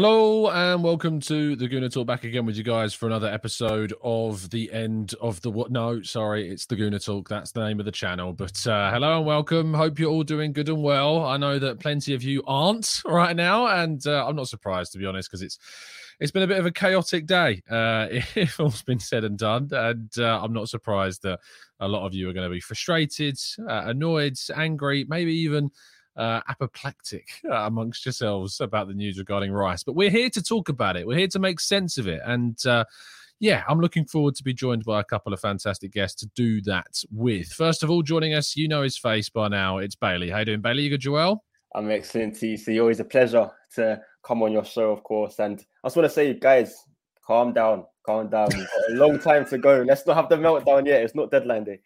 Hello and welcome to the Gooner Talk. Back again with you guys for another episode of the end of the what? No, sorry, it's the Gooner Talk. That's the name of the channel. But uh, hello and welcome. Hope you're all doing good and well. I know that plenty of you aren't right now, and uh, I'm not surprised to be honest because it's it's been a bit of a chaotic day. Uh, if all's been said and done, and uh, I'm not surprised that a lot of you are going to be frustrated, uh, annoyed, angry, maybe even uh, apoplectic uh, amongst yourselves about the news regarding Rice. But we're here to talk about it. We're here to make sense of it. And uh, yeah, I'm looking forward to be joined by a couple of fantastic guests to do that with. First of all, joining us, you know his face by now. It's Bailey. How you doing, Bailey? You good, Joel? I'm excellent, TC. Always a pleasure to come on your show, of course. And I just want to say, guys, calm down, calm down. We've got a long time to go. Let's not have the meltdown yet. It's not deadline day.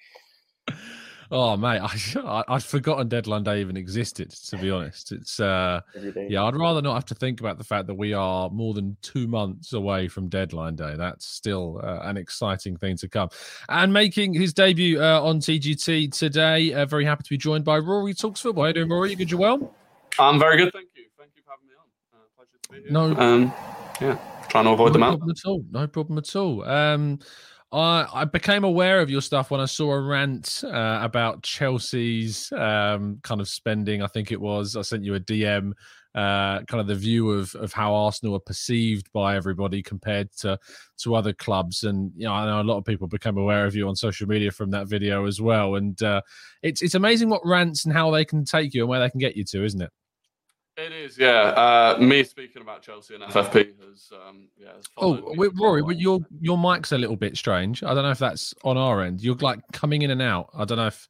Oh mate, I I'd forgotten deadline day even existed. To be honest, it's uh, yeah. I'd rather not have to think about the fact that we are more than two months away from deadline day. That's still uh, an exciting thing to come. And making his debut uh, on TGT today, uh, very happy to be joined by Rory Talks Football. How are you doing, Rory? You good, you well? I'm very good, thank you. Thank you for having me on. Uh, pleasure to be here. No, um, yeah, trying to avoid no the problem at all. No problem at all. Um, I, I became aware of your stuff when I saw a rant uh, about Chelsea's um, kind of spending. I think it was. I sent you a DM, uh, kind of the view of of how Arsenal are perceived by everybody compared to to other clubs. And you know, I know a lot of people became aware of you on social media from that video as well. And uh, it's it's amazing what rants and how they can take you and where they can get you to, isn't it? It is, yeah. Uh, me speaking about Chelsea and FFP has, um, yeah. Has Oh, wait, Rory, but your your mic's a little bit strange. I don't know if that's on our end. You're like coming in and out. I don't know if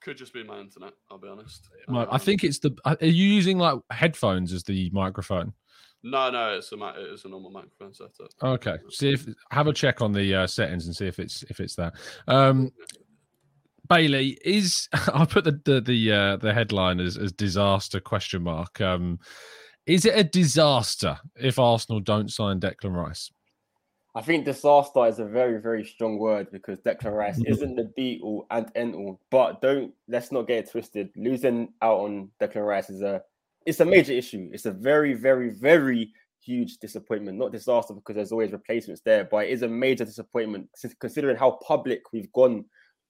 Could just be my internet. I'll be honest. my, I Um, think it's the. Are you using like headphones as the microphone? No, no, it's a it's a normal microphone setup. Okay. See if have a check on the uh, settings and see if it's if it's that. Um, Bailey is. I put the the the, uh, the headline as, as disaster question mark. Um, is it a disaster if Arsenal don't sign Declan Rice? I think disaster is a very, very strong word because Declan Rice Mhm. isn't the beat all and end all. But don't let's not get it twisted. Losing out on Declan Rice is a it's a major issue. It's a very, very, very huge disappointment. Not disaster because there's always replacements there, but it is a major disappointment considering how public we've gone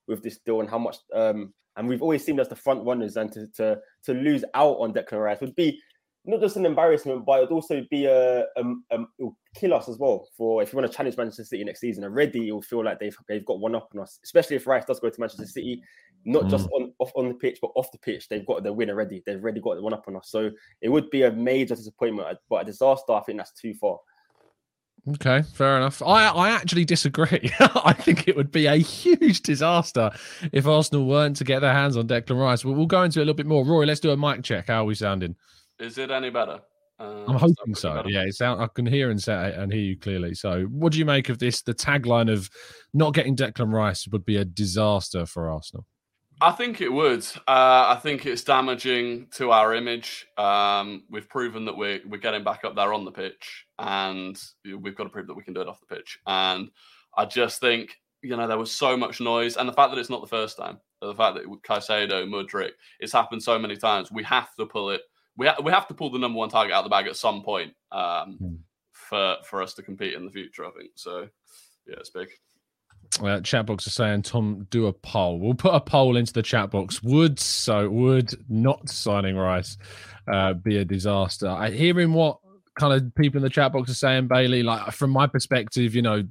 with this deal and how much um and we've always seen as the front runners and to to to lose out on Declan Rice would be not just an embarrassment, but it would also be a um, um it will kill us as well. For if you want to challenge Manchester City next season, already you'll feel like they've they've got one up on us. Especially if Rice does go to Manchester City, not just on off on the pitch, but off the pitch, they've got the win already. They've already got the one up on us. So it would be a major disappointment, but a disaster. I think that's too far. Okay, fair enough. I I actually disagree. I think it would be a huge disaster if Arsenal weren't to get their hands on Declan Rice. We'll, we'll go into it a little bit more. Rory, let's do a mic check. How are we sounding? Is it any better? Uh, I'm hoping so. better. Yeah, it's out. I can hear and say and hear you clearly. So, what do you make of this? The tagline of not getting Declan Rice would be a disaster for Arsenal. I think it would. Uh, I think it's damaging to our image. Um, we've proven that we're we're getting back up there on the pitch, and we've got to prove that we can do it off the pitch. And I just think you know there was so much noise, and the fact that it's not the first time, the fact that Caicedo, Mudryk, it's happened so many times. We have to pull it. We ha- we have to pull the number one target out of the bag at some point um, Hmm. for for us to compete in the future. I think so. Yeah, it's big. Uh, chat box is saying, Tom, do a poll. We'll put a poll into the chat box. Would so would not signing Rice uh, be a disaster? I hearing what kind of people in the chat box are saying, Bailey. Like from my perspective, you know,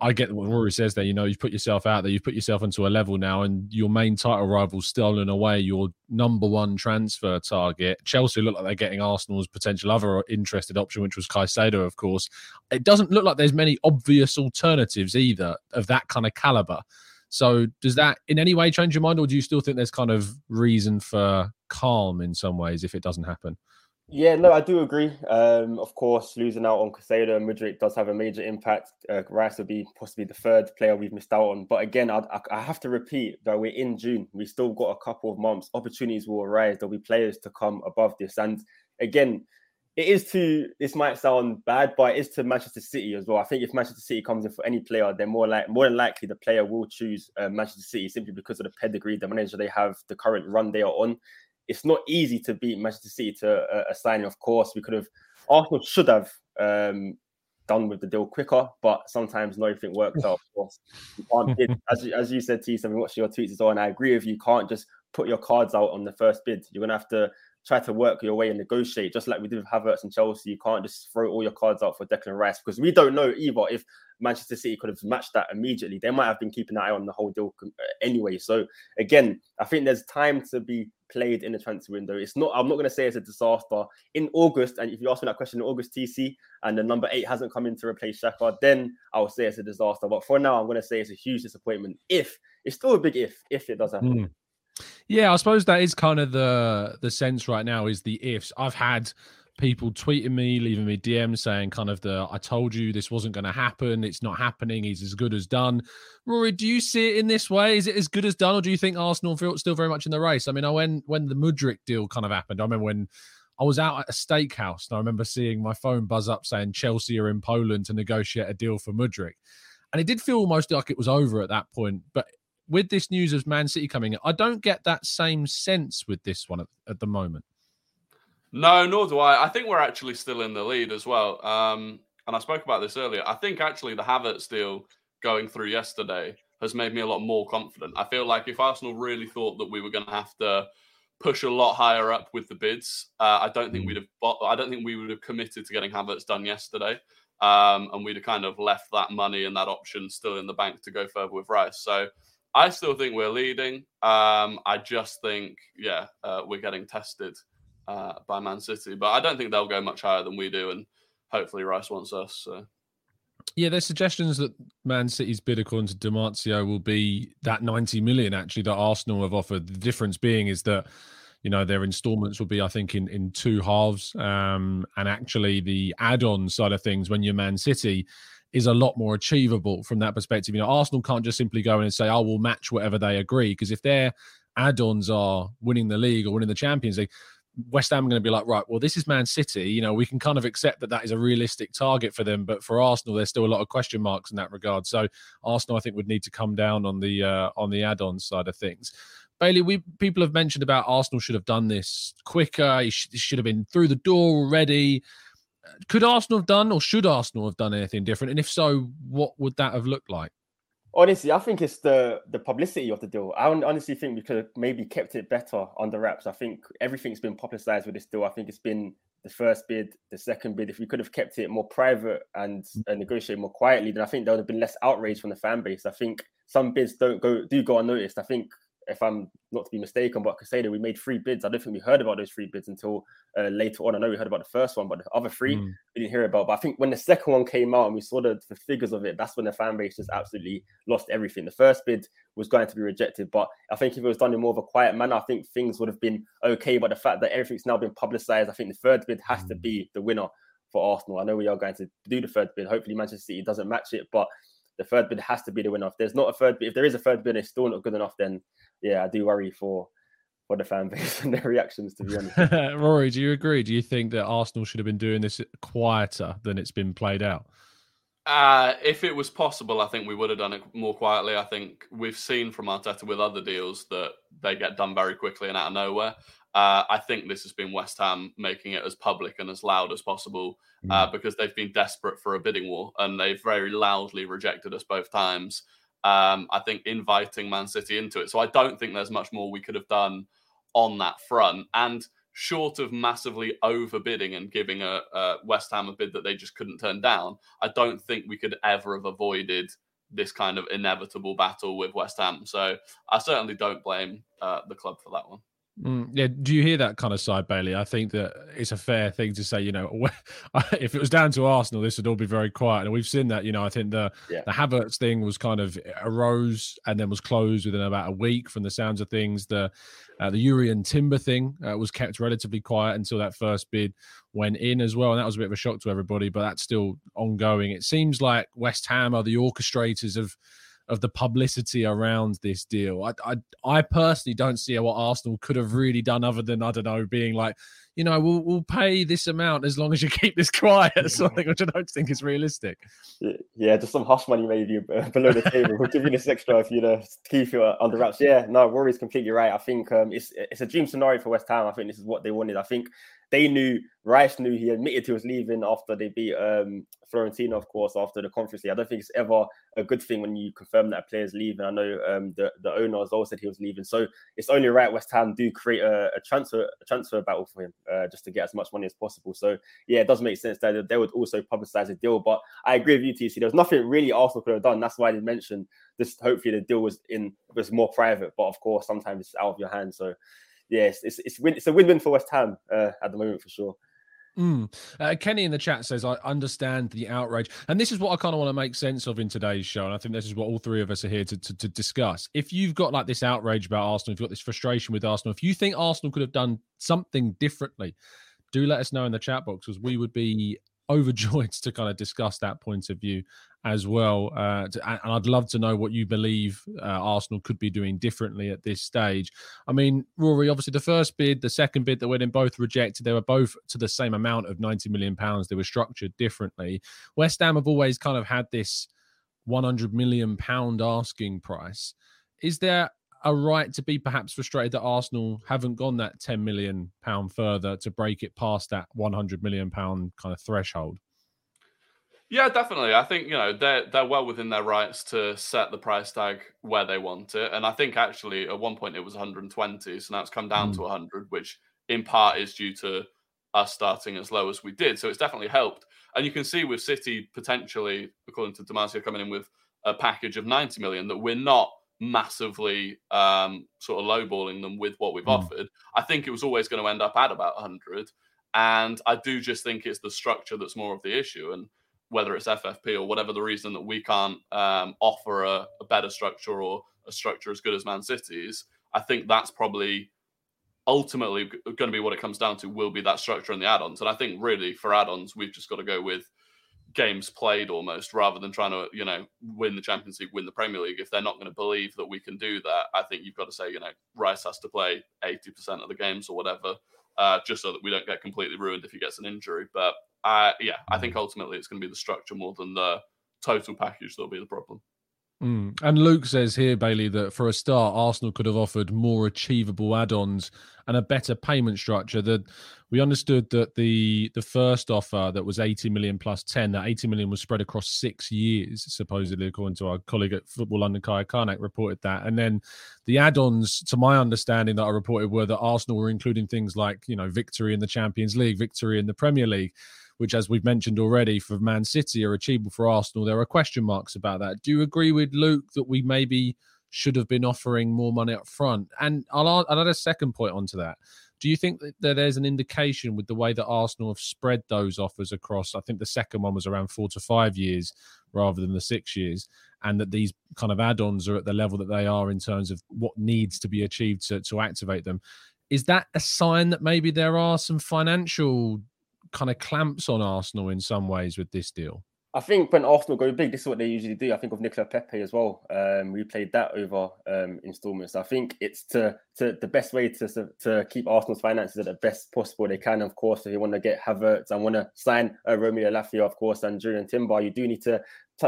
I get what Rory says there. You know, you've put yourself out there, you've put yourself into a level now, and your main title rival's stolen away your number one transfer target. Chelsea look like they're getting Arsenal's potential other interested option, which was Caicedo, of course. It doesn't look like there's many obvious alternatives either of that kind of caliber. So, does that in any way change your mind, or do you still think there's kind of reason for calm in some ways if it doesn't happen? Yeah, no, I do agree. Um, of course, losing out on Caicedo and Mudryk does have a major impact. Uh, Rice will be possibly the third player we've missed out on. But again, I, I, I have to repeat that we're in June. We still got a couple of months. Opportunities will arise. There'll be players to come above this. And again, it is to this might sound bad, but it is to Manchester City as well. I think if Manchester City comes in for any player, they're more like more than likely the player will choose uh, Manchester City simply because of the pedigree, the manager they have, the current run they are on it's not easy to beat Manchester City to a, a signing. Of course, we could have Arsenal should have um, done with the deal quicker, but sometimes not everything works out. Of course, you can't bid as you, as you said, T. So we watched your tweets as well, and I agree with you. You can't just put your cards out on the first bid. You're gonna have to try to work your way and negotiate, just like we did with Havertz and Chelsea. You can't just throw all your cards out for Declan Rice because we don't know either if Manchester City could have matched that immediately. They might have been keeping an eye on the whole deal uh, anyway. So again, I think there's time to be played in the transfer window. It's not. I'm not going to say it's a disaster in August. And if you ask me that question in August, TC, and the number eight hasn't come in to replace Xhaka, then I will say it's a disaster. But for now, I'm going to say it's a huge disappointment. If it's still a big if, if it does happen. Mm. Yeah, I suppose that is kind of the the sense right now is the ifs. I've had people tweeting me, leaving me DMs saying kind of the I told you this wasn't going to happen. It's not happening. He's as good as done. Rory, do you see it in this way? Is it as good as done, or do you think Arsenal feel still very much in the race? I mean, I when when the Mudryk deal kind of happened, I remember when I was out at a steakhouse and I remember seeing my phone buzz up saying Chelsea are in Poland to negotiate a deal for Mudryk. And it did feel almost like it was over at that point. But with this news of Man City coming in, I don't get that same sense with this one at, at the moment. No, nor do I. I think we're actually still in the lead as well. Um, and I spoke about this earlier. I think actually the Havertz deal going through yesterday has made me a lot more confident. I feel like if Arsenal really thought that we were going to have to push a lot higher up with the bids, uh, I don't think we'd have. I don't think we would have committed to getting Havertz done yesterday, um, and we'd have kind of left that money and that option still in the bank to go further with Rice. So I still think we're leading. Um, I just think, yeah, uh, we're getting tested uh, by Man City, but I don't think they'll go much higher than we do, and hopefully Rice wants us. So. Yeah, there's suggestions that Man City's bid, according to Di Marzio, will be that 90 million actually that Arsenal have offered. The difference being is that you know their installments will be, I think, in in two halves, um, and actually the add-on side of things when you're Man City is a lot more achievable from that perspective. You know, Arsenal can't just simply go in and say, "I will match whatever they agree," because if their add-ons are winning the league or winning the Champions League, West Ham are going to be like, right, well, this is Man City. You know, we can kind of accept that that is a realistic target for them, but for Arsenal, there's still a lot of question marks in that regard. So Arsenal, I think, would need to come down on the uh, on the add-on side of things. Bailey, we people have mentioned about Arsenal should have done this quicker. He sh- should have been through the door already. Could Arsenal have done, or should Arsenal have done anything different? And if so, what would that have looked like? Honestly, I think it's the the publicity of the deal. I honestly think we could have maybe kept it better under wraps. I think everything's been publicized with this deal. I think it's been the first bid, the second bid. If we could have kept it more private and uh, negotiated more quietly, then I think there would have been less outrage from the fan base. I think some bids don't go do go unnoticed. I think if I'm not to be mistaken, but Caicedo, we made three bids. I don't think we heard about those three bids until uh, later on. I know we heard about the first one, but the other three mm. we didn't hear about. But I think when the second one came out and we saw the, the figures of it, that's when the fan base just absolutely lost everything. The first bid was going to be rejected, but I think if it was done in more of a quiet manner, I think things would have been okay. But the fact that everything's now been publicized, I think the third bid has mm. to be the winner for Arsenal. I know we are going to do the third bid. Hopefully, Manchester City doesn't match it, but the third bid has to be the winner. If there's not a third bid, if there is a third bid, it's still not good enough. Then yeah, I do worry for for the fan base and their reactions. To be honest, Rory, do you agree? Do you think that Arsenal should have been doing this quieter than it's been played out? Uh, if it was possible, I think we would have done it more quietly. I think we've seen from Arteta with other deals that they get done very quickly and out of nowhere. Uh, I think this has been West Ham making it as public and as loud as possible uh, mm. because they've been desperate for a bidding war and they've very loudly rejected us both times. Um, I think inviting Man City into it. So I don't think there's much more we could have done on that front. And short of massively overbidding and giving a, a West Ham a bid that they just couldn't turn down, I don't think we could ever have avoided this kind of inevitable battle with West Ham. So I certainly don't blame uh, the club for that one. Mm, yeah, do you hear that kind of side, Bailey? I think that it's a fair thing to say. You know, if it was down to Arsenal, this would all be very quiet, and we've seen that. You know, I think the yeah. the Havertz thing was kind of arose and then was closed within about a week. From the sounds of things, the uh, the Jurrien Timber thing uh, was kept relatively quiet until that first bid went in as well, and that was a bit of a shock to everybody. But that's still ongoing. It seems like West Ham are the orchestrators of of the publicity around this deal. I, I, I personally don't see what Arsenal could have really done other than I don't know being like, you know, we'll we'll pay this amount as long as you keep this quiet, something which I don't think is realistic. Yeah, just some hush money maybe below the table. We'll give you this extra if you know keep it under wraps. Yeah, no, Rory's completely right. I think um, it's it's a dream scenario for West Ham. I think this is what they wanted. I think they knew Rice knew he admitted he was leaving after they beat um, Fiorentina, of course, after the conference. I don't think it's ever a good thing when you confirm that a player's leaving. I know um, the the owner has also said he was leaving, so it's only right West Ham do create a, a transfer a transfer battle for him uh, just to get as much money as possible. So yeah, it does make sense that they would also publicize the deal. But I agree with you, TC. There was nothing really Arsenal could have done. That's why they mentioned this. Hopefully, the deal was in was more private, but of course, sometimes it's out of your hands. So yes, it's it's, it's a win-win for West Ham uh, at the moment for sure. Mm. Uh, Kenny in the chat says, I understand the outrage. And this is what I kind of want to make sense of in today's show. And I think this is what all three of us are here to, to, to, discuss. If you've got like this outrage about Arsenal, if you've got this frustration with Arsenal, if you think Arsenal could have done something differently, do let us know in the chat box because we would be overjoyed to kind of discuss that point of view as well. Uh, to, and I'd love to know what you believe uh, Arsenal could be doing differently at this stage. I mean, Rory, obviously the first bid, the second bid that went in, both rejected. They were both to the same amount of 90 million pounds. They were structured differently. West Ham have always kind of had this 100 million pound asking price. Is there a right to be perhaps frustrated that Arsenal haven't gone that 10 million pound further to break it past that 100 million pound kind of threshold? Yeah, definitely. I think you know they're they're well within their rights to set the price tag where they want it, and I think actually at one point it was 120, so now it's come down mm. to 100, which in part is due to us starting as low as we did. So it's definitely helped, and you can see with City potentially, according to Di Marzio, coming in with a package of 90 million that we're not massively um, sort of lowballing them with what we've mm. offered. I think it was always going to end up at about 100. And I do just think it's the structure that's more of the issue. And whether it's FFP or whatever the reason that we can't um, offer a, a, better structure or a structure as good as Man City's, I think that's probably ultimately going to be what it comes down to will be that structure and the add-ons. And I think really for add-ons, we've just got to go with games played almost rather than trying to you know win the champions league win the premier league. If they're not going to believe that we can do that i think you've got to say you know rice has to play 80% of the games or whatever uh, just so that we don't get completely ruined if he gets an injury. But uh, yeah i think ultimately it's going to be the structure more than the total package that'll be the problem Mm. And Luke says here, Bailey, that for a start, Arsenal could have offered more achievable add-ons and a better payment structure. That we understood that the the first offer that was 80 million plus 10, that 80 million was spread across six years, supposedly, according to our colleague at Football London, Kaya Kaynak, reported that. And then the add-ons, to my understanding, that I reported were that Arsenal were including things like you know victory in the Champions League, victory in the Premier League which, as we've mentioned already, for Man City are achievable for Arsenal. There are question marks about that. Do you agree with Luke that we maybe should have been offering more money up front. And I'll, I'll add a second point onto that. Do you think that there's an indication with the way that Arsenal have spread those offers across? I think the second one was around four to five years rather than the six years, and that these kind of add ons are at the level that they are in terms of what needs to be achieved to, to activate them. Is that a sign that maybe there are some financial kind of clamps on Arsenal in some ways with this deal? I think when Arsenal go big, this is what they usually do. I think of Nicola Pepe as well. Um, we played that over um, installments. I think it's to, to the best way to, to keep Arsenal's finances at the best possible they can. Of course, if you want to get Havertz and want to sign uh, Romeo Lavia, of course, and Jurrien Timber, you do need to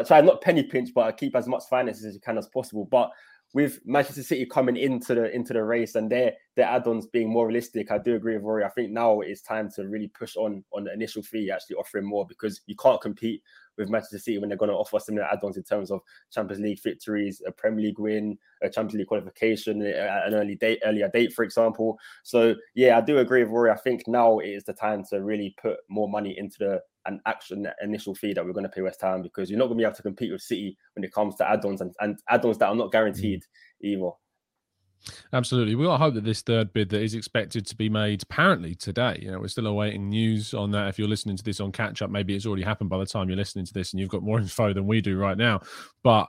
try not penny pinch, but keep as much finances as you can as possible. But with Manchester City coming into the into the race and their their add-ons being more realistic, I do agree with Rory. I think now it's time to really push on on the initial fee, actually offering more because you can't compete with Manchester City when they're going to offer similar add-ons in terms of Champions League victories, a Premier League win, a Champions League qualification, an early date, earlier date, for example. So yeah, I do agree with Rory. I think now is the time to really put more money into the an action initial fee that we're going to pay West Ham because you're not going to be able to compete with City when it comes to add-ons and, and add-ons that are not guaranteed mm. either. Absolutely. We all hope that this third bid that is expected to be made apparently today. You know, we're still awaiting news on that. If you're listening to this on catch up, maybe it's already happened by the time you're listening to this and you've got more info than we do right now. But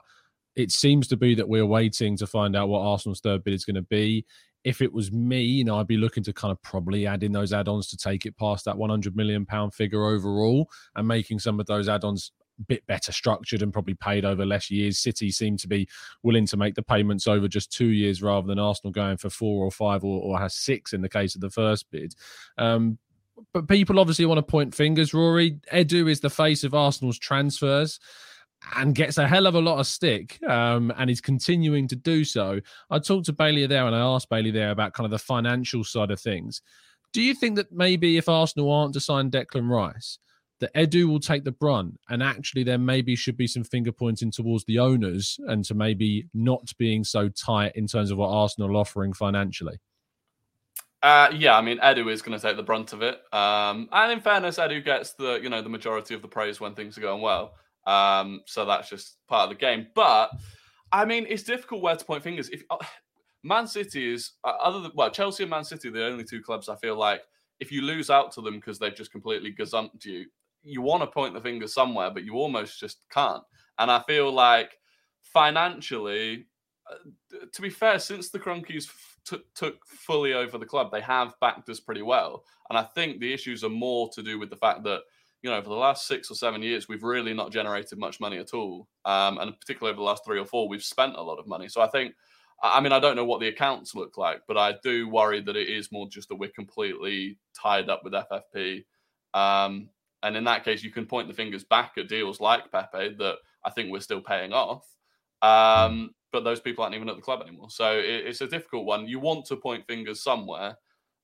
it seems to be that we're waiting to find out what Arsenal's third bid is going to be if it was me, you know, I'd be looking to kind of probably add in those add-ons to take it past that 100 million pound figure overall, and making some of those add-ons a bit better structured and probably paid over less years. City seem to be willing to make the payments over just two years rather than Arsenal going for four or five or, or has six in the case of the first bid. Um, but people obviously want to point fingers. Rory Edu is the face of Arsenal's transfers and gets a hell of a lot of stick um, and he's continuing to do so. I talked to Bailey there and I asked Bailey there about kind of the financial side of things. Do you think that maybe if Arsenal aren't to sign Declan Rice, that Edu will take the brunt and actually there maybe should be some finger pointing towards the owners and to maybe not being so tight in terms of what Arsenal are offering financially? Uh, yeah, I mean Edu is going to take the brunt of it, um, and in fairness, Edu gets the you know the majority of the praise when things are going well. Um, so that's just part of the game. But I mean, it's difficult where to point fingers. If uh, Man City is uh, other than well, Chelsea and Man City are the only two clubs I feel like if you lose out to them because they've just completely gazumped you, you want to point the finger somewhere, but you almost just can't. And I feel like financially, uh, to be fair, since the Kroenkes t- took fully over the club, they have backed us pretty well. And I think the issues are more to do with the fact that you know, for the last six or seven years, we've really not generated much money at all. Um, and particularly over the last three or four, we've spent a lot of money. So I think, I mean, I don't know what the accounts look like, but I do worry that it is more just that we're completely tied up with FFP. Um, and in that case, you can point the fingers back at deals like Pepe that I think we're still paying off. Um, but those people aren't even at the club anymore. So it, it's a difficult one. You want to point fingers somewhere.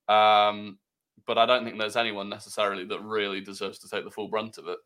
Um, but I don't think there's anyone necessarily that really deserves to take the full brunt of it.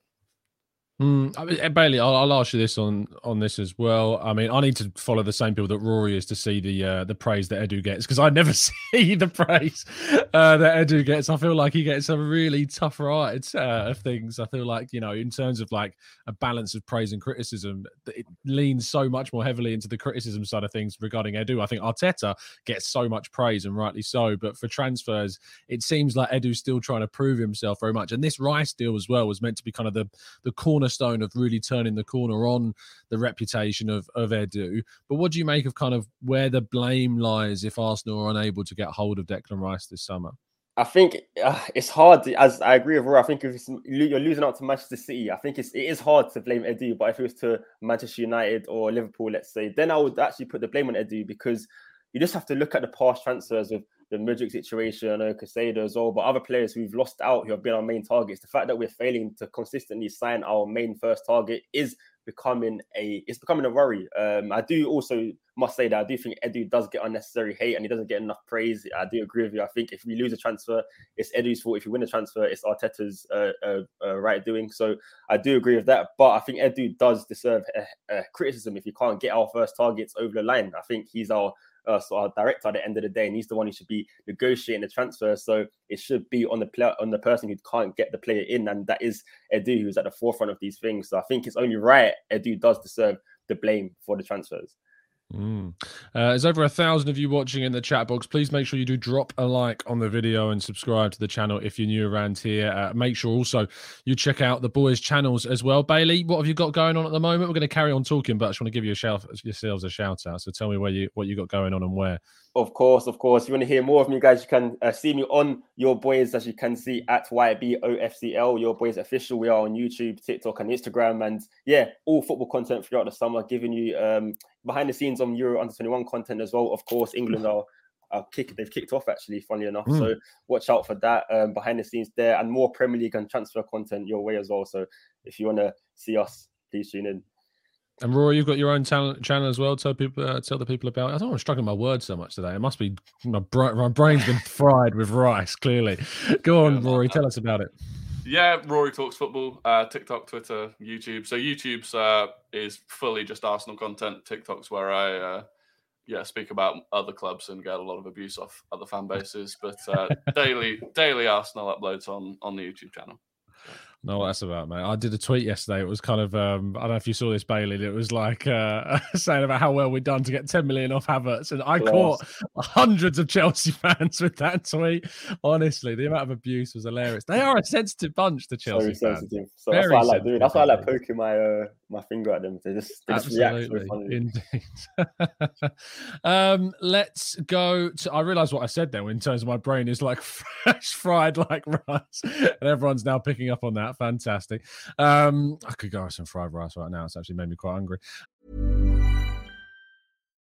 Mm, I mean, Bailey, I'll, I'll, ask you this on on this as well. I mean, I need to follow the same people that Rory is to see the uh, the praise that Edu gets because I never see the praise uh, that Edu gets. I feel like he gets a really tough ride uh, of things. I feel like you know, in terms of like a balance of praise and criticism, it leans so much more heavily into the criticism side of things regarding Edu. I think Arteta gets so much praise and rightly so, but for transfers, it seems like Edu's still trying to prove himself very much. And this Rice deal as well was meant to be kind of the the corner cornerstone of really turning the corner on the reputation of, of Edu. But what do you make of kind of where the blame lies if Arsenal are unable to get hold of Declan Rice this summer? I think uh, it's hard. To, As I agree with Roy, I think if you're losing out to Manchester City, I think it's it is hard to blame Edu. But if it was to Manchester United or Liverpool, let's say, then I would actually put the blame on Edu because you just have to look at the past transfers with the Mudryk situation, I know Caicedo as well, but other players who've lost out who have been our main targets. The fact that we're failing to consistently sign our main first target is becoming a it's becoming a worry. Um, I do also must say that I do think Edu does get unnecessary hate and he doesn't get enough praise. I do agree with you. I think if we lose a transfer, it's Edu's fault. If we win a transfer, it's Arteta's uh, uh, uh, right doing. So I do agree with that. But I think Edu does deserve a, a criticism if he can't get our first targets over the line. I think he's our uh, so our director at the end of the day, and he's the one who should be negotiating the transfer. So it should be on the player, on the person who can't get the player in, and that is Edu, who's at the forefront of these things. So I think it's only right Edu does deserve the blame for the transfers. Mm. Uh, there's over a thousand of you watching in the chat box. Please make sure you do drop a like on the video and subscribe to the channel if you're new around here. Uh, make sure also you check out the boys' channels as well. Bailey, what have you got going on at the moment? We're going to carry on talking, but I just want to give you a shout yourselves a shout out. So tell me where you what you got going on and where. Of course, of course. If you want to hear more of me, guys, you can uh, see me on your boys, as you can see at YBOFCL, your boys official. We are on YouTube, TikTok, and Instagram. And yeah, all football content throughout the summer, giving you um, behind the scenes on Euro under 21 content as well. Of course, England are. are kick, they've kicked off actually, funny enough. Mm. So watch out for that um, behind the scenes there, and more Premier League and transfer content your way as well. So if you want to see us, please tune in. And Rory, you've got your own channel, channel as well. Tell people, uh, tell the people about. It. I don't want to struggle my words so much today. It must be my, my brain's been fried with rice. Clearly, go on, yeah, Rory. Tell us about it. Yeah, Rory talks football. Uh, TikTok, Twitter, YouTube. So YouTube's uh, is fully just Arsenal content. TikTok's where I uh, yeah speak about other clubs and get a lot of abuse off other fan bases. But uh, daily daily Arsenal uploads on on the YouTube channel know what that's about, mate. I did a tweet yesterday. It was kind of um, I don't know if you saw this, Bailey. It was like uh, saying about how well we'd done to get 10 million off Havertz, and I caught hundreds of Chelsea fans with that tweet. Honestly, the amount of abuse was hilarious. They are a sensitive bunch, the Chelsea Very fans. sensitive. So that's what I like doing. That's why I like poking my uh, my finger at them. They just, they just Absolutely, indeed. um, let's go to. I realised what I said there in terms of my brain is like fresh fried like rice, and everyone's now picking up on that fantastic. Um, I could go with some fried rice right now. It's actually made me quite hungry.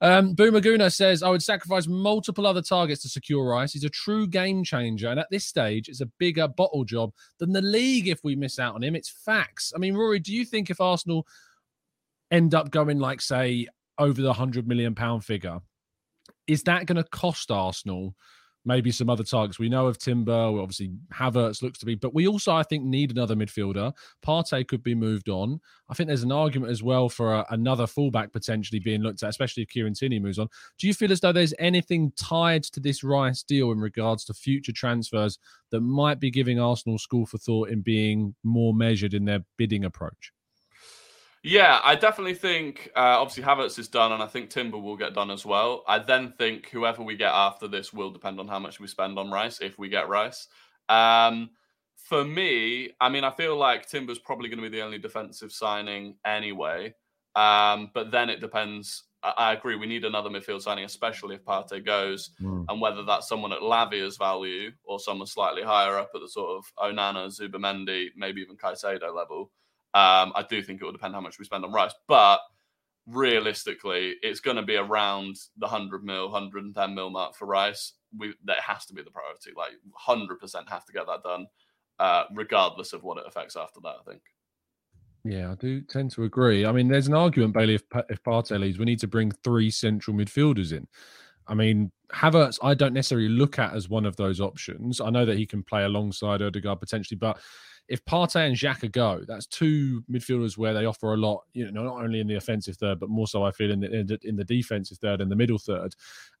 Um, Boomaguna says, I would sacrifice multiple other targets to secure Rice. He's a true game changer. And at this stage, it's a bigger bottle job than the league if we miss out on him. It's facts. I mean, Rory, do you think if Arsenal end up going, like, say, over the £100 million figure, is that going to cost Arsenal maybe some other targets. We know of Timber, obviously Havertz looks to be, but we also, I think, need another midfielder. Partey could be moved on. I think there's an argument as well for a, another fullback potentially being looked at, especially if Kieran Tierney moves on. Do you feel as though there's anything tied to this Rice deal in regards to future transfers that might be giving Arsenal school for thought in being more measured in their bidding approach? Yeah, I definitely think uh, obviously Havertz is done, and I think Timber will get done as well. I then think whoever we get after this will depend on how much we spend on Rice if we get Rice. Um, for me, I mean, I feel like Timber's probably going to be the only defensive signing anyway. Um, but then it depends. I, I, agree. We need another midfield signing, especially if Partey goes, mm. and whether that's someone at Lavia's value or someone slightly higher up at the sort of Onana, Zubimendi, maybe even Caicedo level. Um, I do think it will depend how much we spend on Rice, but realistically, it's going to be around the 100 mil, 110 mil mark for Rice. We that has to be the priority. Like 100% have to get that done, uh, regardless of what it affects after that. I think. Yeah, I do tend to agree. I mean, there's an argument, Bailey, if, if Partey leaves, we need to bring three central midfielders in. I mean, Havertz, I don't necessarily look at as one of those options. I know that he can play alongside Odegaard potentially, but if Partey and Xhaka go, that's two midfielders where they offer a lot. You know, not only in the offensive third, but more so I feel in the in the, in the defensive third and the middle third.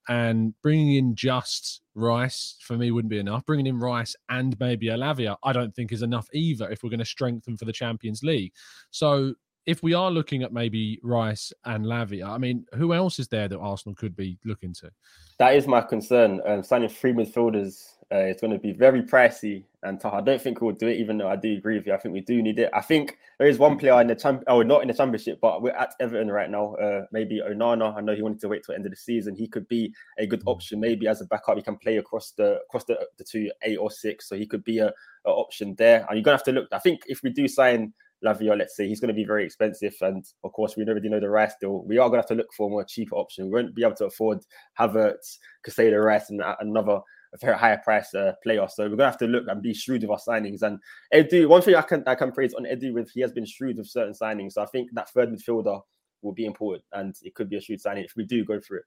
And bringing in just Rice for me wouldn't be enough. Bringing in Rice and maybe Alavia, I don't think is enough either if we're going to strengthen for the Champions League. So if we are looking at maybe Rice and Lavia, I mean, who else is there that Arsenal could be looking to? That is my concern. Um, signing three midfielders uh, is going to be very pricey and tough. I don't think we'll do it, even though I do agree with you. I think we do need it. I think there is one player in the champ, oh, not in the championship, but we're at Everton right now. Uh, maybe Onana. I know he wanted to wait till the end of the season. He could be a good option. Maybe as a backup, he can play across the across the, the two eight or six, so he could be a, a option there. And you're gonna have to look. I think if we do sign Lavia, let's say he's going to be very expensive, and of course we already know the Rice deal. We are going to have to look for a more cheaper option. We won't be able to afford Havertz, Caicedo, Rice, and another a very higher price uh, player. So we're gonna have to look and be shrewd with our signings. And Edu, one thing I can I can praise on Edu with he has been shrewd with certain signings. So I think that third midfielder will be important, and it could be a shrewd signing if we do go for it.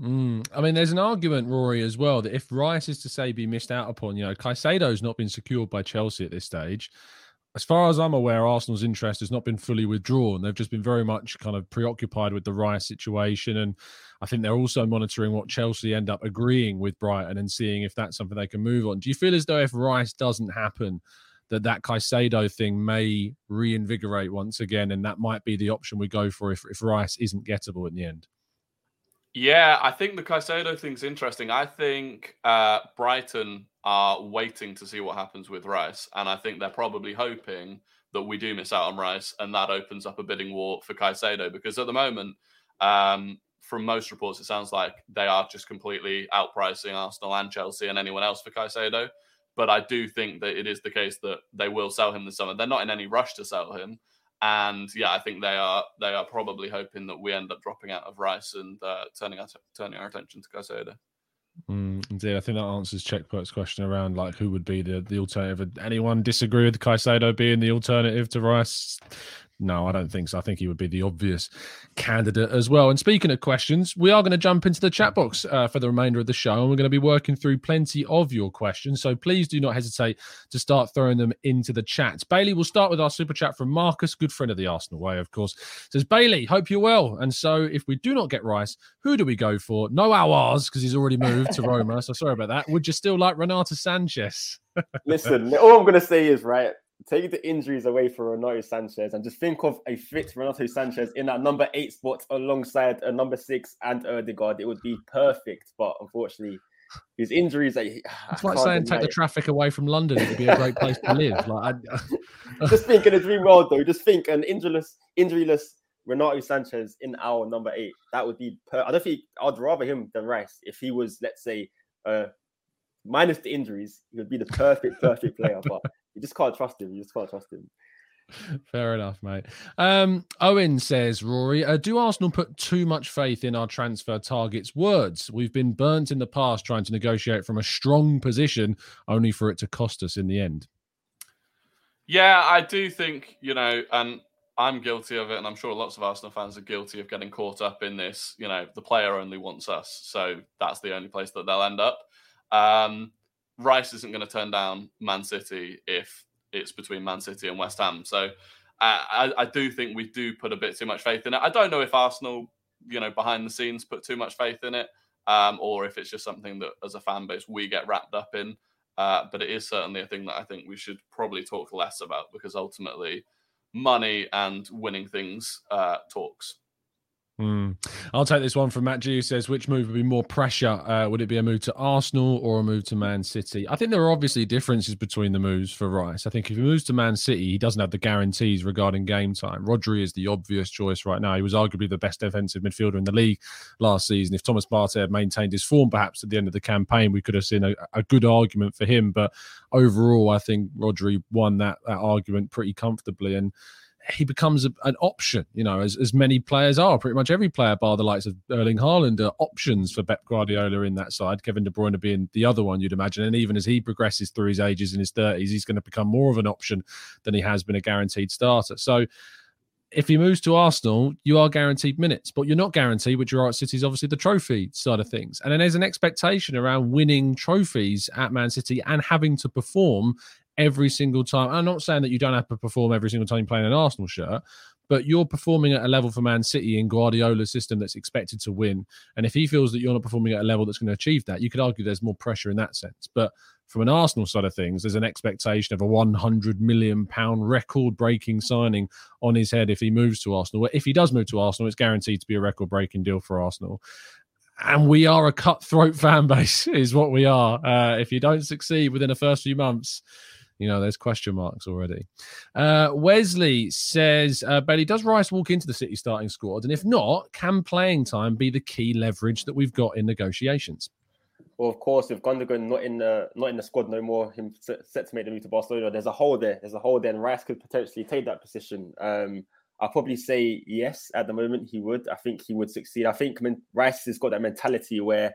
Mm. I mean, there's an argument, Rory, as well, that if Rice is to say be missed out upon, you know, Caicedo's not been secured by Chelsea at this stage as far as I'm aware, Arsenal's interest has not been fully withdrawn. They've just been very much kind of preoccupied with the Rice situation. And I think they're also monitoring what Chelsea end up agreeing with Brighton and seeing if that's something they can move on. Do you feel as though if Rice doesn't happen, that that Caicedo thing may reinvigorate once again, and that might be the option we go for if, if Rice isn't gettable in the end? Yeah, I think the Caicedo thing's interesting. I think uh, Brighton are waiting to see what happens with Rice, and I think they're probably hoping that we do miss out on Rice, and that opens up a bidding war for Caicedo. Because at the moment, um, from most reports, it sounds like they are just completely outpricing Arsenal and Chelsea and anyone else for Caicedo. But I do think that it is the case that they will sell him this summer. They're not in any rush to sell him, and yeah, I think they are they are probably hoping that we end up dropping out of Rice and uh, turning our turning our attention to Caicedo. Mm, indeed, I think that answers Checkpoint's question around like who would be the the alternative. Anyone disagree with Caicedo being the alternative to Rice? No, I don't think so. I think he would be the obvious candidate as well. And speaking of questions, we are going to jump into the chat box uh, for the remainder of the show, and we're going to be working through plenty of your questions. So please do not hesitate to start throwing them into the chat. Bailey, we'll start with our super chat from Marcus, good friend of the Arsenal way, of course. Says Bailey, hope you're well. And so, if we do not get Rice, who do we go for? No Aouars because he's already moved to Roma. So sorry about that. Would you still like Renato Sanches? Listen, all I'm going to say is right take the injuries away for Renato Sanches and just think of a fit Renato Sanches in that number eight spot alongside a number six and Odegaard. It would be perfect, but unfortunately, his injuries. It's like saying take the traffic away from London. It would be a great place to live. Like, I... just think in a dream world, though. Just think an injureless, injuryless Renato Sanches in our number eight. That would be. Per- I don't think I'd rather him than Rice if he was, let's say, uh, minus the injuries. He would be the perfect, perfect player. But you just can't trust him. You just can't trust him. Fair enough, mate. Um, Owen says, Rory, uh, do Arsenal put too much faith in our transfer targets' words? We've been burnt in the past trying to negotiate from a strong position, only for it to cost us in the end. Yeah, I do think, you know, and I'm guilty of it, and I'm sure lots of Arsenal fans are guilty of getting caught up in this. You know, the player only wants us, so that's the only place that they'll end up. Um, Rice isn't going to turn down Man City if it's between Man City and West Ham. So I, I, do think we do put a bit too much faith in it. I don't know if Arsenal, you know, behind the scenes put too much faith in it, um, or if it's just something that as a fan base we get wrapped up in. Uh, but it is certainly a thing that I think we should probably talk less about because ultimately, money and winning things uh, talks. Mm. I'll take this one from Matt G, who says, which move would be more pressure? Uh, would it be a move to Arsenal or a move to Man City? I think there are obviously differences between the moves for Rice. I think if he moves to Man City, he doesn't have the guarantees regarding game time. Rodri is the obvious choice right now. He was arguably the best defensive midfielder in the league last season. If Thomas Partey had maintained his form, perhaps at the end of the campaign, we could have seen a, a good argument for him. But overall, I think Rodri won that, that argument pretty comfortably. And he becomes a, an option, you know, as, as many players are. Pretty much every player, bar the likes of Erling Haaland, are options for Pep Guardiola in that side. Kevin De Bruyne being the other one, you'd imagine. And even as he progresses through his ages in his 30s, he's going to become more of an option than he has been a guaranteed starter. So if he moves to Arsenal, you are guaranteed minutes, but you're not guaranteed, which you are at City, is obviously the trophy side of things. And then there's an expectation around winning trophies at Man City and having to perform every single time. I'm not saying that you don't have to perform every single time you play in an Arsenal shirt, but you're performing at a level for Man City in Guardiola's system that's expected to win. And if he feels that you're not performing at a level that's going to achieve that, you could argue there's more pressure in that sense. But from an Arsenal side of things, there's an expectation of a 100 million pound record breaking signing on his head if he moves to Arsenal. If he does move to Arsenal, it's guaranteed to be a record breaking deal for Arsenal. And we are a cutthroat fan base, is what we are. Uh, if you don't succeed within the first few months, you know, there's question marks already. Uh, Wesley says, uh, Bailey, does Rice walk into the City starting squad? And if not, can playing time be the key leverage that we've got in negotiations? Well, of course, with Gundogan not in the not in the squad no more, him set, to make the move to Barcelona, there's a hole there. There's a hole there, and Rice could potentially take that position. Um, I'll probably say yes at the moment. He would. I think he would succeed. I think Rice has got that mentality where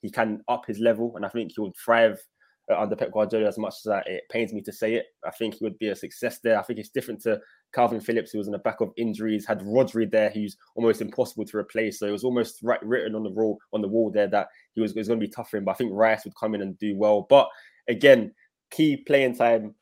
he can up his level, and I think he would thrive under Pep Guardiola as much as it pains me to say it. I think he would be a success there. I think it's different to Kalvin Phillips, who was in the back of injuries, had Rodri there, who's almost impossible to replace. So it was almost right, written on the wall on the wall there that he was, was going to be tough for him. But I think Rice would come in and do well. But again, key playing time.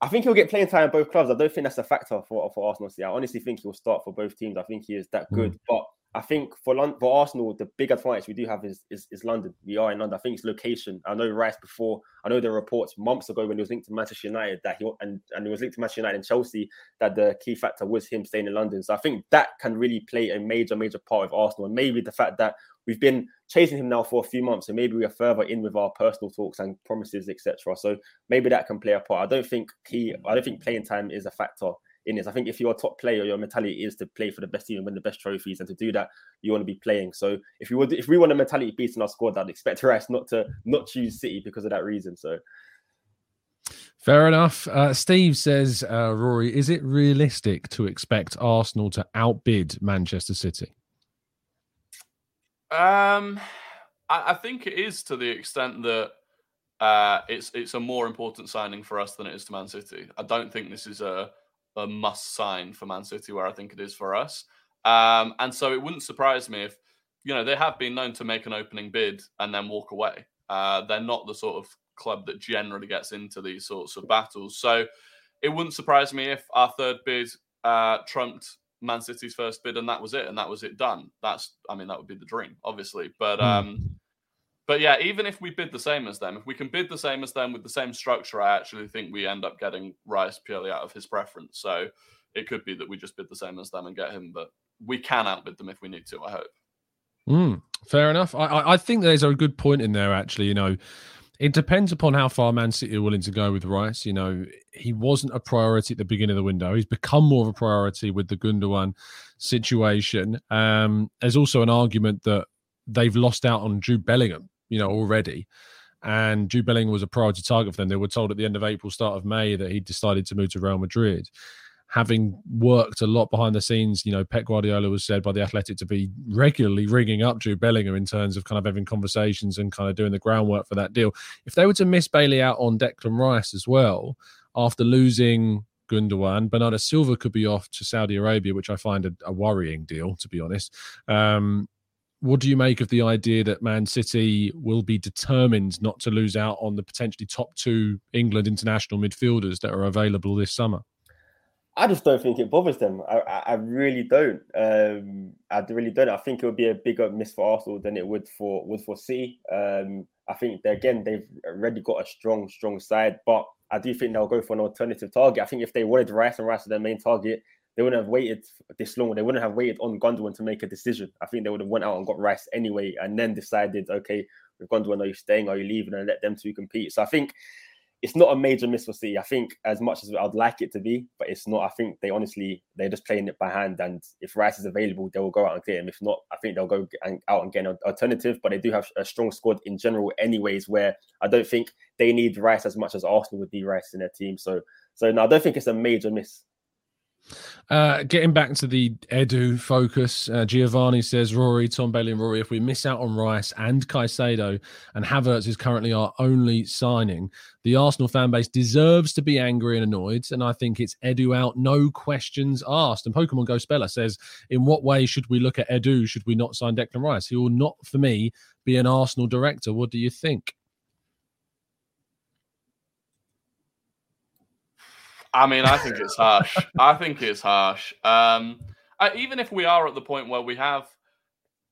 I think he'll get playing time in both clubs. I don't think that's a factor for, for Arsenal. See, I honestly think he'll start for both teams. I think he is that good. Mm. But I think for London, for Arsenal, the big advantage we do have is, is, is London. We are in London. I think it's location. I know Rice before. I know were reports months ago when he was linked to Manchester United that he and and he was linked to Manchester United and Chelsea that the key factor was him staying in London. So I think that can really play a major major part of Arsenal. And maybe the fact that we've been chasing him now for a few months, and maybe we are further in with our personal talks and promises, etc. So maybe that can play a part. I don't think he. I don't think playing time is a factor in this. I think if you're a top player, your mentality is to play for the best team and win the best trophies, and to do that, you want to be playing. So if you would, if we want a mentality beast in our squad, I'd expect Rice not to not choose City because of that reason. So. Fair enough. Uh, Steve says, uh, Rory, is it realistic to expect Arsenal to outbid Manchester City? Um, I, I think it is to the extent that uh, it's it's a more important signing for us than it is to Man City. I don't think this is a a must sign for Man City, where I think it is for us. Um, and so it wouldn't surprise me if, you know, they have been known to make an opening bid and then walk away. Uh, they're not the sort of club that generally gets into these sorts of battles. So it wouldn't surprise me if our third bid uh, trumped Man City's first bid and that was it, and that was it done. That's, I mean, that would be the dream, obviously. But hmm. um, but yeah, even if we bid the same as them, if we can bid the same as them with the same structure, I actually think we end up getting Rice purely out of his preference. So it could be that we just bid the same as them and get him, but we can outbid them if we need to. I hope. Mm, fair enough. I, I think there's a good point in there. Actually, you know, it depends upon how far Man City are willing to go with Rice. You know, he wasn't a priority at the beginning of the window. He's become more of a priority with the Gundogan situation. Um, there's also an argument that they've lost out on Jude Bellingham you know, already. And Jude Bellingham was a priority target for them. They were told at the end of April, start of May, that he decided to move to Real Madrid. Having worked a lot behind the scenes, you know, Pep Guardiola was said by the Athletic to be regularly ringing up Jude Bellingham in terms of kind of having conversations and kind of doing the groundwork for that deal. If they were to miss Bailey out on Declan Rice as well, after losing Gundogan. Bernardo Silva could be off to Saudi Arabia, which I find a, a worrying deal, to be honest. Um, what do you make of the idea that Man City will be determined not to lose out on the potentially top two England international midfielders that are available this summer? I just don't think it bothers them. I, I really don't. Um, I really don't. I think it would be a bigger miss for Arsenal than it would for would for City. Um, I think they, again they've already got a strong, strong side, but I do think they'll go for an alternative target. I think if they wanted Rice and Rice as their main target, they wouldn't have waited this long. They wouldn't have waited on Gundogan to make a decision. I think they would have went out and got Rice anyway, and then decided, okay, with Gundogan, are you staying? Are you leaving? And let them two compete. So I think it's not a major miss for City. I think as much as I'd like it to be, but it's not. I think they honestly they're just playing it by hand. And if Rice is available, they will go out and get him. If not, I think they'll go and, out and get an alternative. But they do have a strong squad in general, anyways. Where I don't think they need Rice as much as Arsenal would need Rice in their team. So so no, I don't think it's a major miss. Uh, getting back to the Edu focus, uh, Giovanni says, Rory, Tom Bailey, and Rory, if we miss out on Rice and Caicedo, and Havertz is currently our only signing, the Arsenal fan base deserves to be angry and annoyed. And I think it's Edu out, no questions asked. And Pokemon Go Speller says, in what way should we look at Edu? Should we not sign Declan Rice? He will not, for me, be an Arsenal director. What do you think? I mean, I think it's harsh. I think it's harsh. Um, uh, even if we are at the point where we have,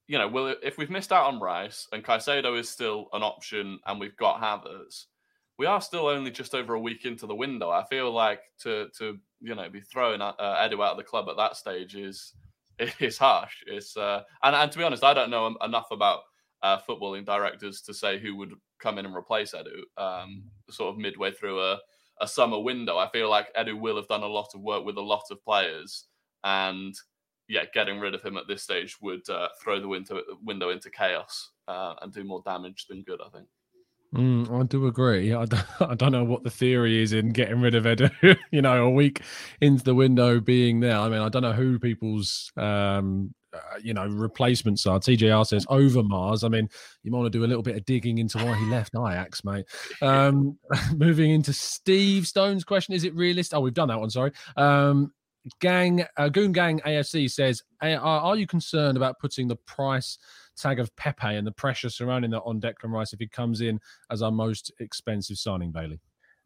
you know, well, if we've missed out on Rice and Caicedo is still an option and we've got Havertz, we are still only just over a week into the window. I feel like to to you know be throwing uh, Edu out of the club at that stage is is harsh. It's uh, and and to be honest, I don't know enough about uh, footballing directors to say who would come in and replace Edu. Um, sort of midway through a a summer window, I feel like Edu will have done a lot of work with a lot of players, and yeah, getting rid of him at this stage would uh, throw the window window into chaos uh, and do more damage than good. I think. Mm, I do agree. I don't, I don't know what the theory is in getting rid of Edu. you know, a week into the window being there. I mean, I don't know who people's um, uh, you know replacements are. TJR says Overmars. I mean, you might want to do a little bit of digging into why he left Ajax, mate. Um, moving into Steve Stone's question: Is it realistic? Oh, we've done that one. Sorry. Um, Gang uh, Goon Gang AFC says, are, are you concerned about putting the price? tag of Pepe and the pressure surrounding that on Declan Rice if he comes in as our most expensive signing, Bailey?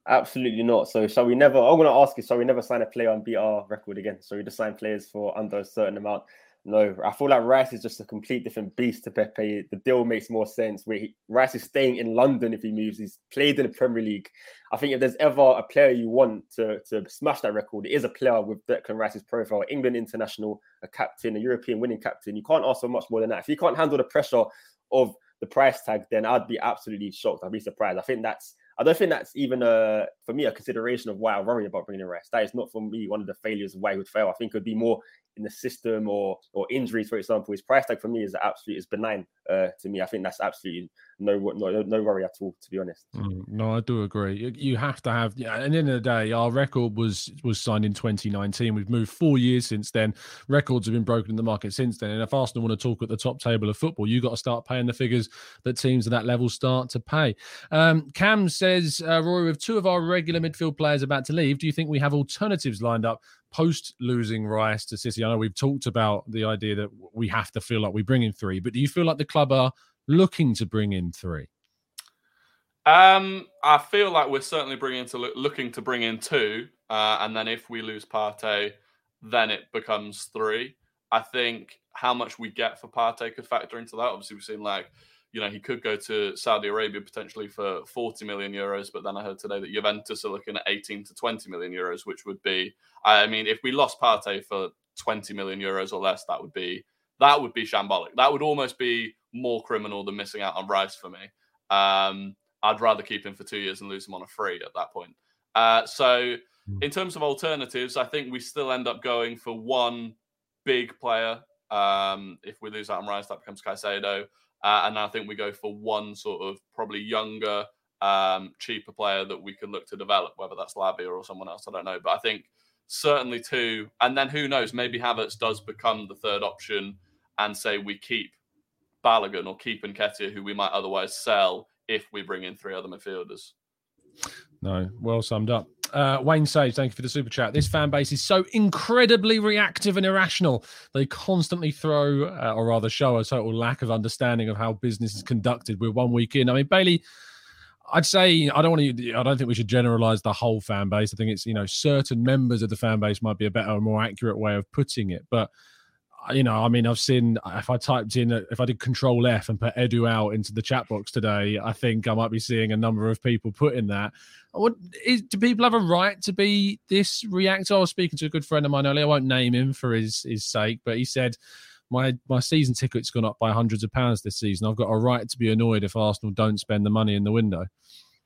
Absolutely not. So shall we never? I'm going to ask you. Shall we never sign a player and beat our record again? So we just sign players for under a certain amount. No, I feel like Rice is just a complete different beast to Pepe. The deal makes more sense. Where he, Rice is staying in London if he moves. He's played in the Premier League. I think if there's ever a player you want to, to smash that record, it is a player with Declan Rice's profile, England international, a captain, a European winning captain. You can't ask for much more than that. If you can't handle the pressure of the price tag, then I'd be absolutely shocked. I'd be surprised. I think that's I don't think that's even a for me a consideration of why I worry about bringing in Rice. That is not for me one of the failures of why he would fail. I think it would be more in the system or or injuries, for example. His price tag for me is absolutely is benign uh, to me. I think that's absolutely no no no worry at all, to be honest. Mm, no, I do agree. You, have to have. Yeah, and in the, the day, our record was was signed in 2019. We've moved four years since then. Records have been broken in the market since then. And if Arsenal want to talk at the top table of football, you got to start paying the figures that teams at that level start to pay. Um, Cam says, uh, Rory, with two of our regular midfield players about to leave, do you think we have alternatives lined up post losing Rice to City? I know we've talked about the idea that we have to feel like we bring in three, but do you feel like the club are looking to bring in three? Um, I feel like we're certainly bringing to looking to bring in two, uh, and then if we lose Partey, then it becomes three. I think how much we get for Partey could factor into that. Obviously, we've seen like you know he could go to Saudi Arabia potentially for 40 million euros, but then I heard today that Juventus are looking at 18 to 20 million euros, which would be, I mean, if we lost Partey for 20 million euros or less, that would be that would be shambolic. That would almost be more criminal than missing out on Rice for me. Um, I'd rather keep him for two years and lose him on a free at that point. Uh, so, hmm. in terms of alternatives, I think we still end up going for one big player. Um, if we lose out on Rice, that becomes Caicedo. Uh, and I think we go for one sort of probably younger, um, cheaper player that we can look to develop, whether that's Lavia or someone else. I don't know. But I think certainly two. And then who knows? Maybe Havertz does become the third option and say we keep Balogun or keep Nketiah, who we might otherwise sell if we bring in three other midfielders. No, well summed up. Uh, Wayne Sage, thank you for the super chat. This fan base is so incredibly reactive and irrational. They constantly throw, uh, or rather, show a total lack of understanding of how business is conducted. We're one week in. I mean, Bailey, I'd say I don't want to. I don't think we should generalize the whole fan base. I think it's you know certain members of the fan base might be a better, more accurate way of putting it. But you know, I mean, I've seen if I typed in, if I did Control F and put Edu out into the chat box today, I think I might be seeing a number of people put in that. What is, do people have a right to be this reactor? I was speaking to a good friend of mine earlier. I won't name him for his his sake, but he said my my season ticket's gone up by hundreds of pounds this season. I've got a right to be annoyed if Arsenal don't spend the money in the window.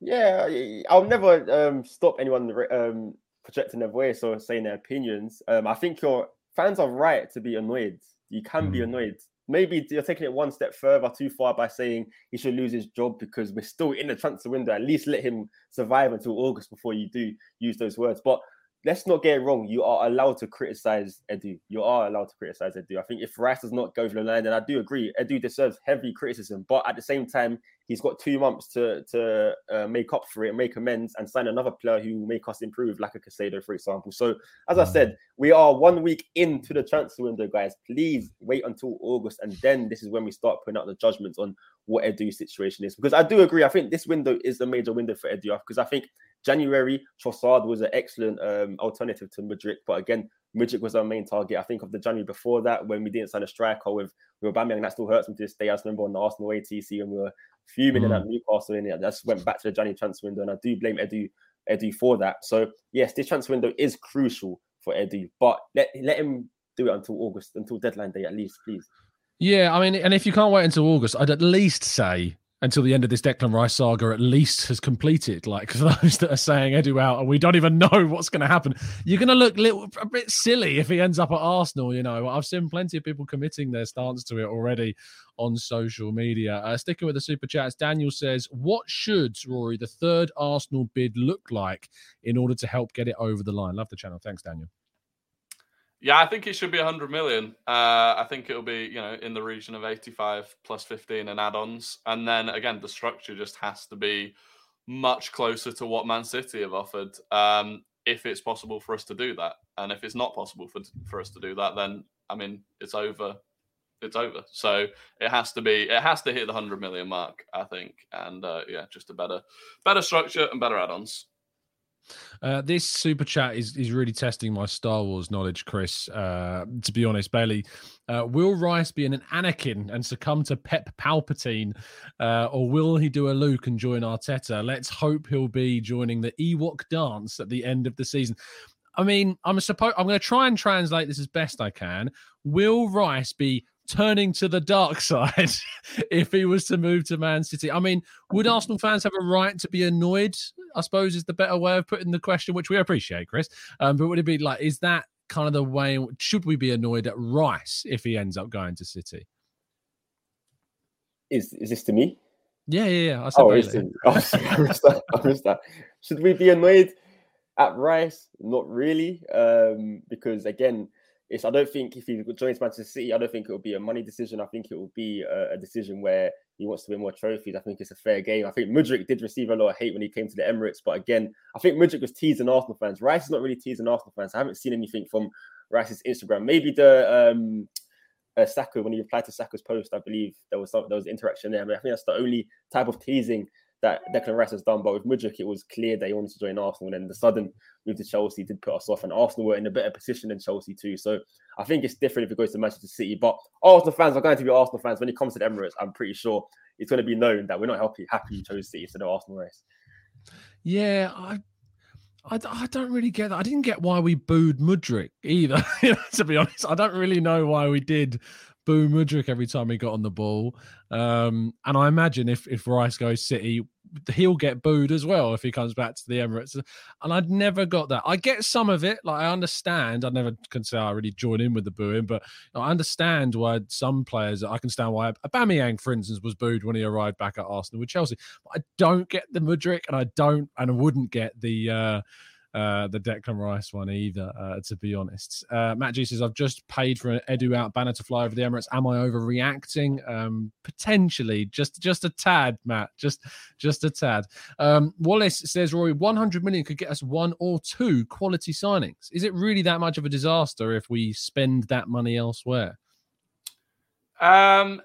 Yeah, I'll never um, stop anyone um, projecting their voice or saying their opinions. Um, I think you're fans are right to be annoyed. You can mm. be annoyed. Maybe you're taking it one step further too far by saying he should lose his job because we're still in the transfer window. At least let him survive until August before you do use those words. But let's not get it wrong. You are allowed to criticize Edu. You are allowed to criticize Edu. I think if Rice does not go over the line, then I do agree. Edu deserves heavy criticism. But at the same time, he's got two months to to uh, make up for it, make amends, and sign another player who will make us improve, like a Caicedo, for example. So, as I said, we are one week into the transfer window, guys. Please wait until August, and then this is when we start putting out the judgments on what Edu's situation is. Because I do agree, I think this window is the major window for Edu, because I think January, Trossard was an excellent um, alternative to Mudryk, but again, Mudryk was our main target. I think of the January before that when we didn't sign a striker with with Aubameyang, that still hurts me to this day. I remember on the Arsenal ATC and we were fuming mm. in that Newcastle in it. I just went back to the January transfer window, and I do blame Edu Edu for that. So yes, this transfer window is crucial for Edu, but let let him do it until August, until deadline day at least, please. Yeah, I mean, and if you can't wait until August, I'd at least say until the end of this Declan Rice saga at least has completed. Like for those that are saying Edu out and we don't even know what's going to happen, you're going to look little, a bit silly if he ends up at Arsenal. You know, I've seen plenty of people committing their stance to it already on social media. Uh, sticking with the super chats, Daniel says, "What should Rory the third Arsenal bid look like in order to help get it over the line?" Love the channel. Thanks, Daniel. Yeah, I think it should be 100 million. Uh, I think it'll be, you know, in the region of 85 plus 15 and add-ons. And then again, the structure just has to be much closer to what Man City have offered. Um, if it's possible for us to do that, and if it's not possible for for us to do that, then I mean, it's over. It's over. So it has to be. It has to hit the 100 million mark, I think. And uh, yeah, just a better, better structure and better add-ons. Uh, this super chat is is really testing my Star Wars knowledge, Chris. Uh, to be honest, Bailey, uh, will Rice be an Anakin and succumb to Pep Palpatine, uh, or will he do a Luke and join Arteta? Let's hope he'll be joining the Ewok dance at the end of the season. I mean, I'm supposed I'm going to try and translate this as best I can. Will Rice be turning to the dark side if he was to move to Man City. I mean, would Arsenal fans have a right to be annoyed? I suppose is the better way of putting the question, which we appreciate, Chris. Um, but would it be like, is that kind of the way? Should we be annoyed at Rice if he ends up going to City? Is is this to me? Yeah, yeah, yeah. I oh, it's to, oh, I missed that. I missed that. Should we be annoyed at Rice? Not really, um, because again it's I don't think if he joins Manchester City, I don't think it will be a money decision. I think it will be a, a, decision where he wants to win more trophies. I think it's a fair game. I think Mudryk did receive a lot of hate when he came to the Emirates, but again, I think Mudryk was teasing Arsenal fans. Rice is not really teasing Arsenal fans. I haven't seen anything from Rice's Instagram. Maybe the um uh, Saka when he replied to Saka's post, I believe there was some there was interaction there. I, mean, I think that's the only type of teasing that Declan Rice has done. But with Mudryk, it was clear that he wanted to join Arsenal. And then the sudden move to Chelsea did put us off. And Arsenal were in a better position than Chelsea too. So I think it's different if it goes to Manchester City. But Arsenal fans are going to be Arsenal fans. When it comes to the Emirates, I'm pretty sure it's going to be known that we're not happy happy you mm. chose City instead of Arsenal race. Yeah, I I, I don't really get that. I didn't get why we booed Mudryk either. to be honest, I don't really know why we did boo every time he got on the ball. Um, and I imagine if if Rice goes City, he'll get booed as well if he comes back to the Emirates. And I'd never got that. I get some of it. Like I understand. I never can say I really join in with the booing, but I understand why some players. I can stand why Aubameyang, for instance, was booed when he arrived back at Arsenal with Chelsea. But I don't get the Mudryk, and I don't, and I wouldn't get the. Uh, uh, the Declan Rice one either, uh, to be honest. Uh, Matt G says, I've just paid for an Edu out banner to fly over the Emirates. Am I overreacting? Um, potentially, just just a tad, Matt. Just just a tad. Um, Wallace says, Rory, 100 million could get us one or two quality signings. Is it really that much of a disaster if we spend that money elsewhere? Um,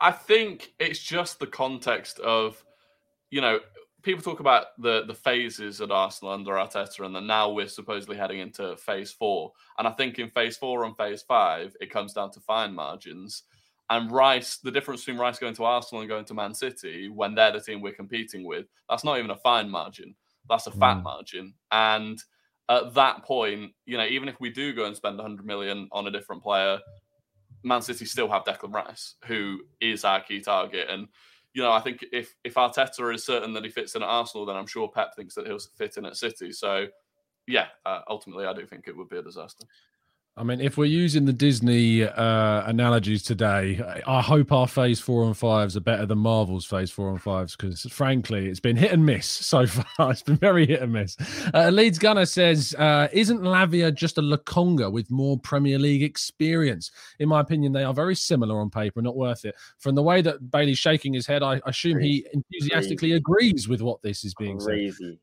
I think it's just the context of, you know, people talk about the the phases at Arsenal under Arteta, and that now we're supposedly heading into phase four. And I think in phase four and phase five, it comes down to fine margins. And Rice, the difference between Rice going to Arsenal and going to Man City, when they're the team we're competing with, that's not even a fine margin. That's a fat mm. margin. And at that point, you know, even if we do go and spend 100 million on a different player, Man City still have Declan Rice, who is our key target. And you know, I think if if Arteta is certain that he fits in at Arsenal, then I'm sure Pep thinks that he'll fit in at City. So, yeah, uh, ultimately, I do think it would be a disaster. I mean, if we're using the Disney uh, analogies today, I hope our Phase Four and Fives are better than Marvel's Phase Four and Fives because, frankly, it's been hit and miss so far. It's been very hit and miss. Uh, Leeds Gunner says, uh, "Isn't Lavia just a Lokonga with more Premier League experience? In my opinion, they are very similar on paper, not worth it. From the way that Bailey's shaking his head, I assume Crazy. he enthusiastically Crazy. agrees with what this is being Crazy. said."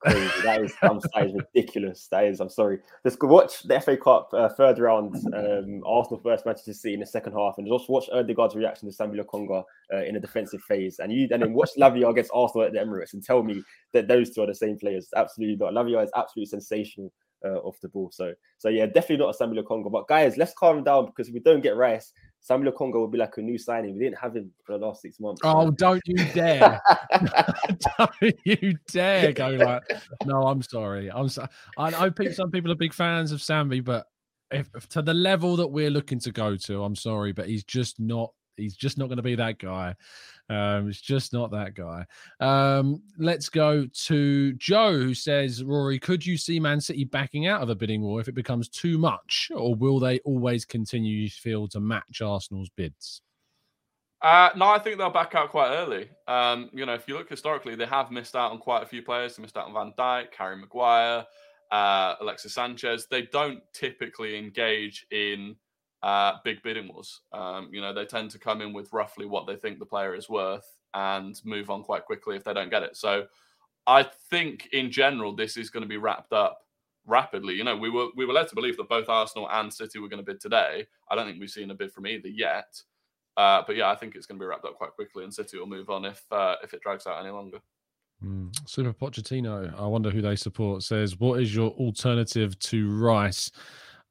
Crazy. That is, that is ridiculous. That is, I'm sorry. Let's go watch the FA Cup uh, third round, um, Arsenal versus Manchester City in the second half, and just watch Odegaard's reaction to Sambi Lokonga uh, in a defensive phase, and you and then watch Lavia against Arsenal at the Emirates, and tell me that those two are the same players. Absolutely not. Lavia is absolutely sensational. Uh, off the ball, so so yeah, definitely not a Sambi Lokonga. But guys, let's calm down because if we don't get Rice, Sambi Lokonga will be like a new signing. We didn't have him for the last six months. Oh, don't you dare! don't you dare go like, no, I'm sorry. I'm so, I know some people are big fans of Sambi, but if, if to the level that we're looking to go to, I'm sorry, but he's just not He's just not going to be that guy. Um, just not that guy. Um, let's go to Joe, who says, Rory, could you see Man City backing out of a bidding war if it becomes too much, or will they always continue, you feel, to match Arsenal's bids? Uh, no, I think they'll back out quite early. Um, you know, if you look historically, they have missed out on quite a few players. They missed out on Van Dijk, Harry Maguire, uh, Alexis Sanchez. They don't typically engage in uh, big bidding wars. Um, you know, they tend to come in with roughly what they think the player is worth and move on quite quickly if they don't get it. So I think in general, this is going to be wrapped up rapidly. You know, we were we were led to believe that both Arsenal and City were going to bid today. I don't think we've seen a bid from either yet. Uh, but yeah, I think it's going to be wrapped up quite quickly, and City will move on if uh, if it drags out any longer. Mm. Super Pochettino, I wonder who they support. Says, "What is your alternative to Rice?"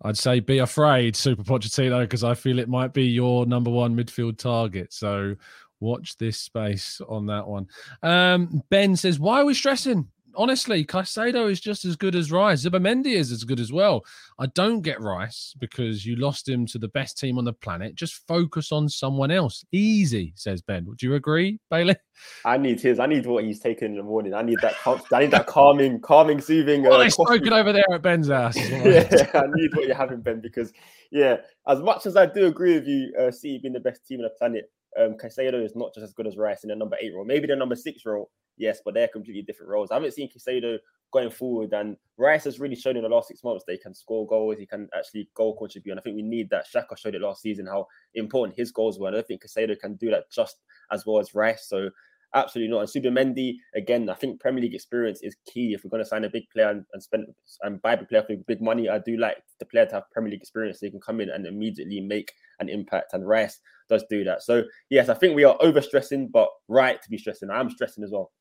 I'd say be afraid, Super Pochettino, because I feel it might be your number one midfield target. So watch this space on that one. Um, ben says, Why are we stressing? Honestly, Caicedo is just as good as Rice. Zubimendi is as good as well. I don't get Rice because you lost him to the best team on the planet. Just focus on someone else. Easy, says Ben. Would you agree, Bailey? I need his. I need what he's taking in the morning. I need that. I need that calming, calming, soothing. Uh, well, smoking over there at Ben's house. yeah, I need what you're having, Ben, because yeah, as much as I do agree with you, uh, City being the best team on the planet, um, Caicedo is not just as good as Rice in the number eight role. Maybe the number six role, yes, but they're completely different roles. I haven't seen Caicedo going forward, and Rice has really shown in the last six months he can score goals, he can actually goal contribute. And I think we need that. Xhaka showed it last season how important his goals were. And I think Caicedo can do that just as well as Rice. So absolutely not. And Zubimendi, again, I think Premier League experience is key. If we're going to sign a big player and, and spend and buy a player for big money, I do like the player to have Premier League experience so he can come in and immediately make an impact. And Rice does do that. So yes, I think we are overstressing, but right to be stressing. I'm stressing as well.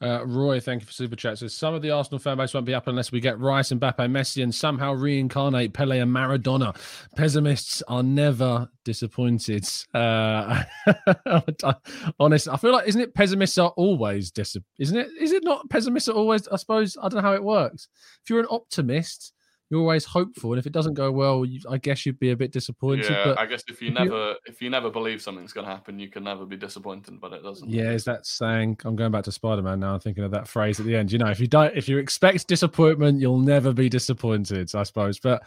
Uh, Roy, thank you for super chat. Says some of the Arsenal fan base won't be up unless we get Rice, and Mbappe, Messi, and somehow reincarnate Pele and Maradona. Pessimists are never disappointed. Uh, honest, I feel like isn't it pessimists are always dis? Isn't it? Is it not pessimists are always? I suppose I don't know how it works. If you're an optimist, you're always hopeful, and if it doesn't go well, you, I guess you'd be a bit disappointed. Yeah, but I guess if you if never you, if you never believe something's going to happen, you can never be disappointed, but it doesn't. Yeah, is that saying? I'm going back to Spider Man now. I'm thinking of that phrase at the end. You know, if you don't, if you expect disappointment, you'll never be disappointed. I suppose, but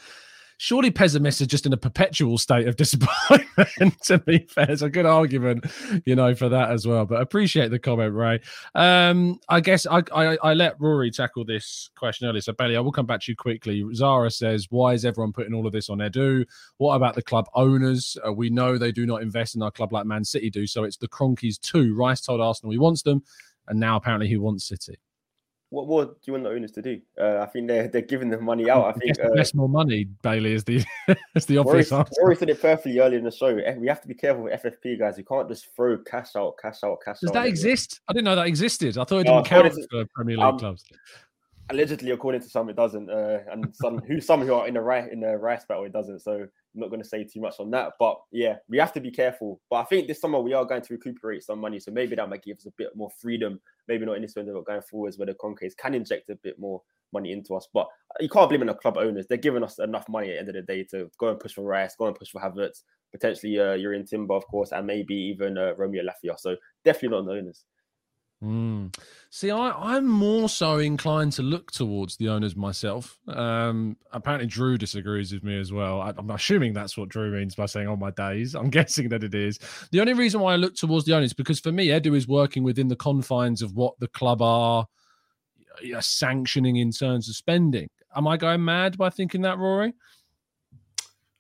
surely pessimists are just in a perpetual state of disappointment. to be fair, it's a good argument, you know, for that as well. But appreciate the comment, Ray. Um, I guess I, I, I let Rory tackle this question earlier. So Bailey, I will come back to you quickly. Zara says, "Why is everyone putting all of this on Edu? What about the club owners? Uh, we know they do not invest in our club like Man City do. So it's the Kroenkes too. Rice told Arsenal he wants them, and now apparently he wants City." What more do you want the owners to do? Uh, I think they're they're giving the money out. I think uh, more money. Bailey is the is the obvious Rory, answer. Rory said it perfectly earlier in the show. Eh, we have to be careful with FFP guys. You can't just throw cash out, cash out, cash Does out. Does that exist? I didn't know that existed. I thought it didn't no, count for Premier League um, clubs. Allegedly, according to some, it doesn't, uh, and some who some who are in the right in the rice battle, it doesn't. So I'm not going to say too much on that. But yeah, we have to be careful. But I think this summer we are going to recuperate some money, so maybe that might give us a bit more freedom maybe not in this window, but going forwards where the Kroenkes can inject a bit more money into us. But you can't blame the club owners. They're giving us enough money at the end of the day to go and push for Rice, go and push for Havertz, potentially uh, Jurrien Timber, of course, and maybe even uh, Romeo Lavia. So definitely not the owners. Mm. See, I, am more so inclined to look towards the owners myself. Um, apparently, Drew disagrees with me as well. I, am assuming that's what Drew means by saying "on my days." I'm guessing that it is. The only reason why I look towards the owners because for me, Edu is working within the confines of what the club are you know, sanctioning in terms of spending. Am I going mad by thinking that, Rory?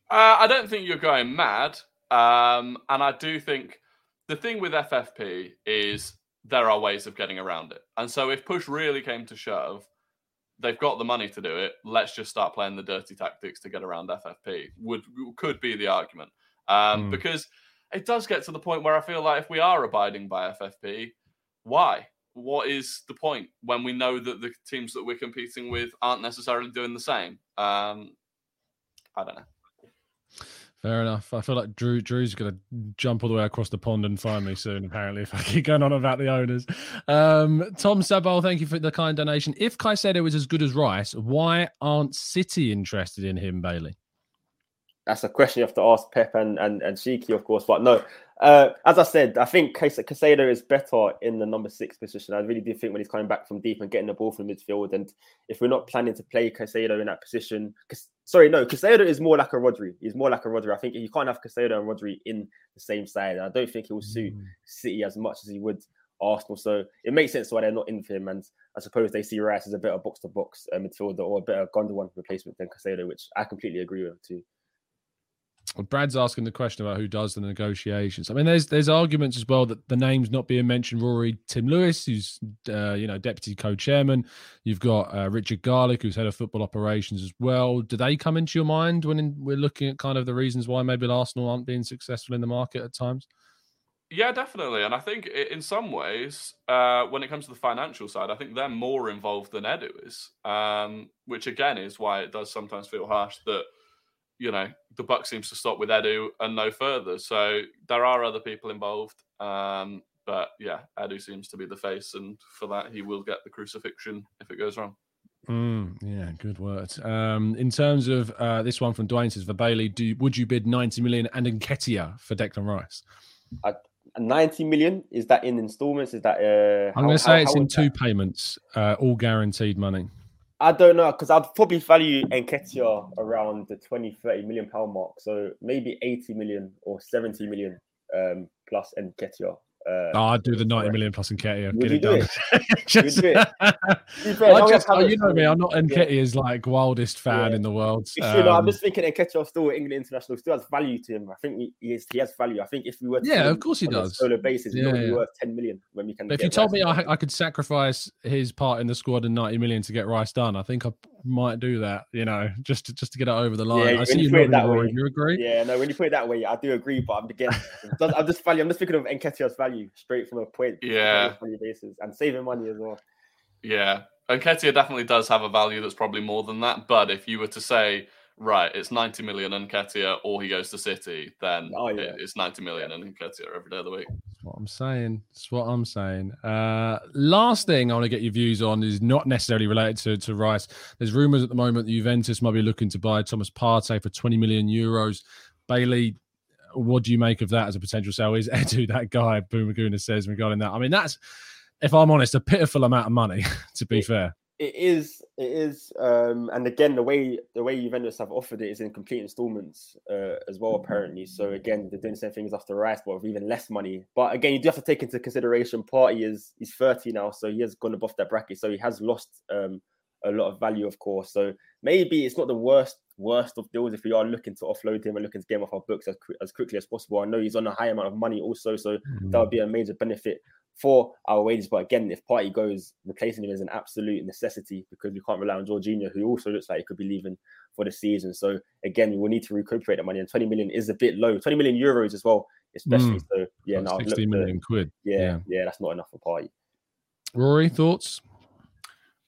Uh, I don't think you're going mad, um, and I do think the thing with FFP is there are ways of getting around it. And so if push really came to shove, they've got the money to do it. Let's just start playing the dirty tactics to get around FFP. Would could be the argument um, mm. because it does get to the point where I feel like if we are abiding by FFP, why? What is the point when we know that the teams that we're competing with aren't necessarily doing the same? Um, I don't know. Fair enough. I feel like Drew Drew's going to jump all the way across the pond and find me soon. Apparently, if I keep going on about the owners. Um, Tom Sabal, thank you for the kind donation. If Caicedo was as good as Rice, why aren't City interested in him, Bailey? That's a question you have to ask Pep and and, and Txiki, of course. But no, uh, as I said, I think Caicedo is better in the number six position. I really do think when he's coming back from deep and getting the ball from midfield, and if we're not planning to play Caicedo in that position, sorry, no, Caicedo is more like a Rodri. He's more like a Rodri. I think you can't have Caicedo and Rodri in the same side. I don't think he will suit mm. City as much as he would Arsenal. So it makes sense why they're not in for him. And I suppose they see Rice as a better box to box midfielder or a better Gundogan replacement than Caicedo, which I completely agree with too. Brad's asking the question about who does the negotiations. I mean, there's there's arguments as well that the names not being mentioned. Rory Tim Lewis, who's uh, you know deputy co-chairman. You've got uh, Richard Garlick, who's head of football operations as well. Do they come into your mind when in, we're looking at kind of the reasons why maybe Arsenal aren't being successful in the market at times? Yeah, definitely. And I think in some ways, uh, when it comes to the financial side, I think they're more involved than Edu is, um, which again is why it does sometimes feel harsh that you know, the buck seems to stop with Edu and no further. So there are other people involved. Um, but yeah, Edu seems to be the face, and for that, he will get the crucifixion if it goes wrong. Mm, yeah, good word. Um, in terms of uh, this one from Dwayne says for Bailey, do would you bid 90 million and Nketiah for Declan Rice? Uh, 90 million is that in installments? Is that? Uh, I'm going to say it's in two that? payments, uh, all guaranteed money. I don't know because I'd probably value Nketiah around the 20, 30 million pound mark. So maybe 80 million or 70 million um, plus Nketiah. Uh, oh, I'd do the 90 million plus Nketiah. Get it done. It? just, do it. I just, oh, you know me, I'm not Nketiah's yeah. Is like wildest fan yeah. in the world. Um, I'm just thinking Nketiah still England international still has value to him. I think he, he, is, he has value. I think if we were yeah, of course he does. solo basis, yeah, yeah. worth 10 million when we can. But if you told me I, I, could sacrifice his part in the squad and 90 million to get Rice done, I think I might do that. You know, just to, just to get it over the line. Yeah, I see you put it that way. You agree? Yeah, no. When you put it that way, I do agree. But I'm again, I'm just value. I'm just thinking of Nketiah's value straight from a point. Yeah, basis and saving money as well. Yeah, Nketiah definitely does have a value that's probably more than that. But if you were to say right, it's 90 million Nketiah or he goes to City, then oh, yeah. it's 90 million and Nketiah every day of the week. That's what I'm saying. That's what I'm saying. Uh, last thing I want to get your views on is not necessarily related to, to Rice. There's rumours at the moment that Juventus might be looking to buy Thomas Partey for 20 million euros. Bailey, what do you make of that as a potential sale? Is Edu that guy, Boomaguna says regarding that? I mean, that's, if I'm honest, a pitiful amount of money, to be fair it is it is um and again the way the way Juventus have offered it is in complete installments uh, as well apparently. So again they're doing the same things after Rice but with even less money. But again you do have to take into consideration Partey is he's 30 now so he has gone above that bracket. So he has lost um a lot of value of course. So maybe it's not the worst worst of deals if we are looking to offload him and looking to get him off our books as, as quickly as possible. I know he's on a high amount of money also so mm-hmm. that would be a major benefit for our wages. But again, if Partey goes, replacing him is an absolute necessity because we can't rely on Jorginho, who also looks like he could be leaving for the season. So again, we will need to recuperate that money. And 20 million is a bit low. 20 million euros as well, especially. Mm. So yeah, now 60 million quid. Yeah, yeah, yeah, that's not enough for Partey. Rory, thoughts?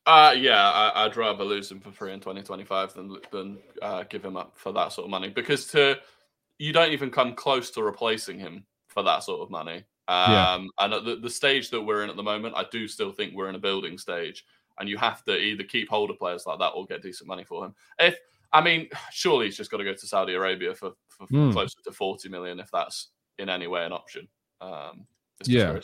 Uh, yeah, I, would rather lose him for free in 2025 than than uh, give him up for that sort of money because to you don't even come close to replacing him for that sort of money. Um, yeah. And at the, the stage that we're in at the moment, I do still think we're in a building stage, and you have to either keep hold of players like that or get decent money for him. If I mean, surely he's just got to go to Saudi Arabia for, for mm. closer to forty million, if that's in any way an option. Um, yeah,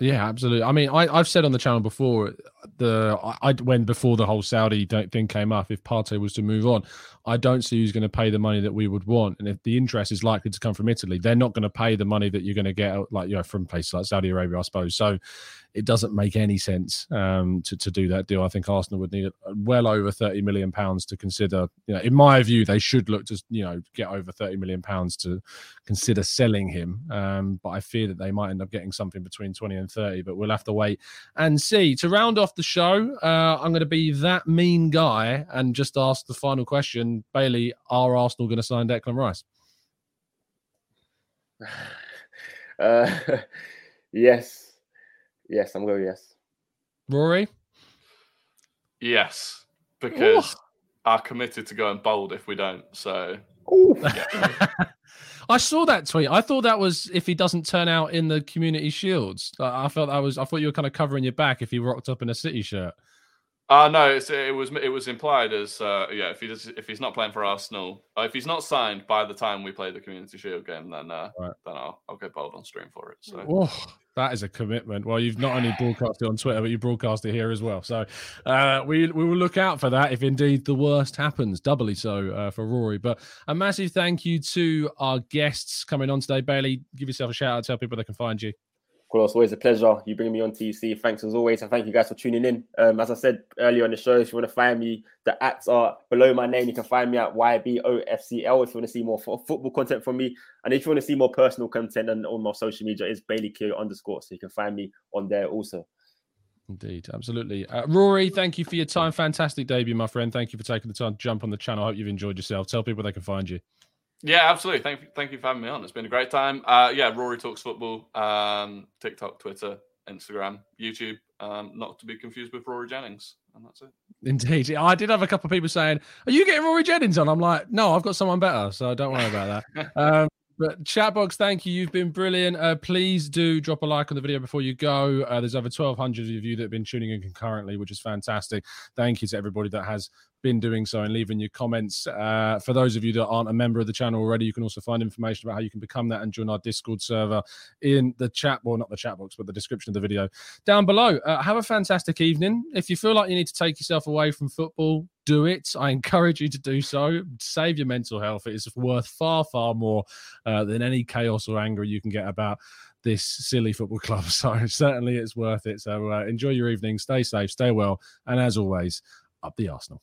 yeah, absolutely. I mean, I, have said on the channel before the I, I when before the whole Saudi thing came up, if Partey was to move on, I don't see who's going to pay the money that we would want. And if the interest is likely to come from Italy, they're not going to pay the money that you're going to get, like you know, from places like Saudi Arabia, I suppose. So it doesn't make any sense um, to to do that deal. I think Arsenal would need well over thirty million pounds to consider. You know, in my view, they should look to you know get over thirty million pounds to consider selling him. Um, but I fear that they might end up getting something between twenty and paying 30, but we'll have to wait and see. To round off the show, uh, I'm going to be that mean guy and just ask the final question Bailey, are Arsenal going to sign Declan Rice? Uh, yes, yes, I'm going yes. Rory? Yes, because are committed to going bold if we don't. So I saw that tweet. I thought that was if he doesn't turn out in the community shields. I I felt that was. I thought you were kind of covering your back if he rocked up in a City shirt. Uh no, it's, it was it was implied as uh, yeah if he does, if he's not playing for Arsenal, uh, if he's not signed by the time we play the Community Shield game, then uh, Right. then I'll I'll get bold on stream for it. So Oh, that is a commitment. Well, you've not only broadcast it on Twitter, but you broadcast it here as well. So uh, we we will look out for that if indeed the worst happens. Doubly so uh, for Rory. But a massive thank you to our guests coming on today. Bailey, give yourself a shout out. Tell people they can find you. Course, always a pleasure. You bring me on TC. Thanks as always, and thank you guys for tuning in. Um, as I said earlier on the show, if you want to find me, the acts are below my name. You can find me at YBOFCL if you want to see more fo- football content from me, and if you want to see more personal content, and on my social media is Bailey Q underscore, so you can find me on there also. Indeed, absolutely. Uh, Rory, thank you for your time. Fantastic debut, my friend. Thank you for taking the time to jump on the channel. I hope you've enjoyed yourself. Tell people they can find you. Yeah, absolutely. Thank you, thank you for having me on. It's been a great time. Uh, yeah, Rory talks football. Um, TikTok, Twitter, Instagram, YouTube. Um, not to be confused with Rory Jennings, and that's it. Indeed. I did have a couple of people saying, Are you getting Rory Jennings on? I'm like, No, I've got someone better. So don't worry about that. um, but Chatbox, thank you. You've been brilliant. Uh, please do drop a like on the video before you go. Uh, there's over 1,200 of you that have been tuning in concurrently, which is fantastic. Thank you to everybody that has been doing so and leaving your comments. Uh, for those of you that aren't a member of the channel already, you can also find information about how you can become that and join our Discord server in the chat, well, not the chat box, but the description of the video down below. Uh, have a fantastic evening. If you feel like you need to take yourself away from football, do it. I encourage you to do so. Save your mental health. It is worth far, far more uh, than any chaos or anger you can get about this silly football club. So certainly it's worth it. So uh, enjoy your evening. Stay safe, stay well, and as always, up the Arsenal.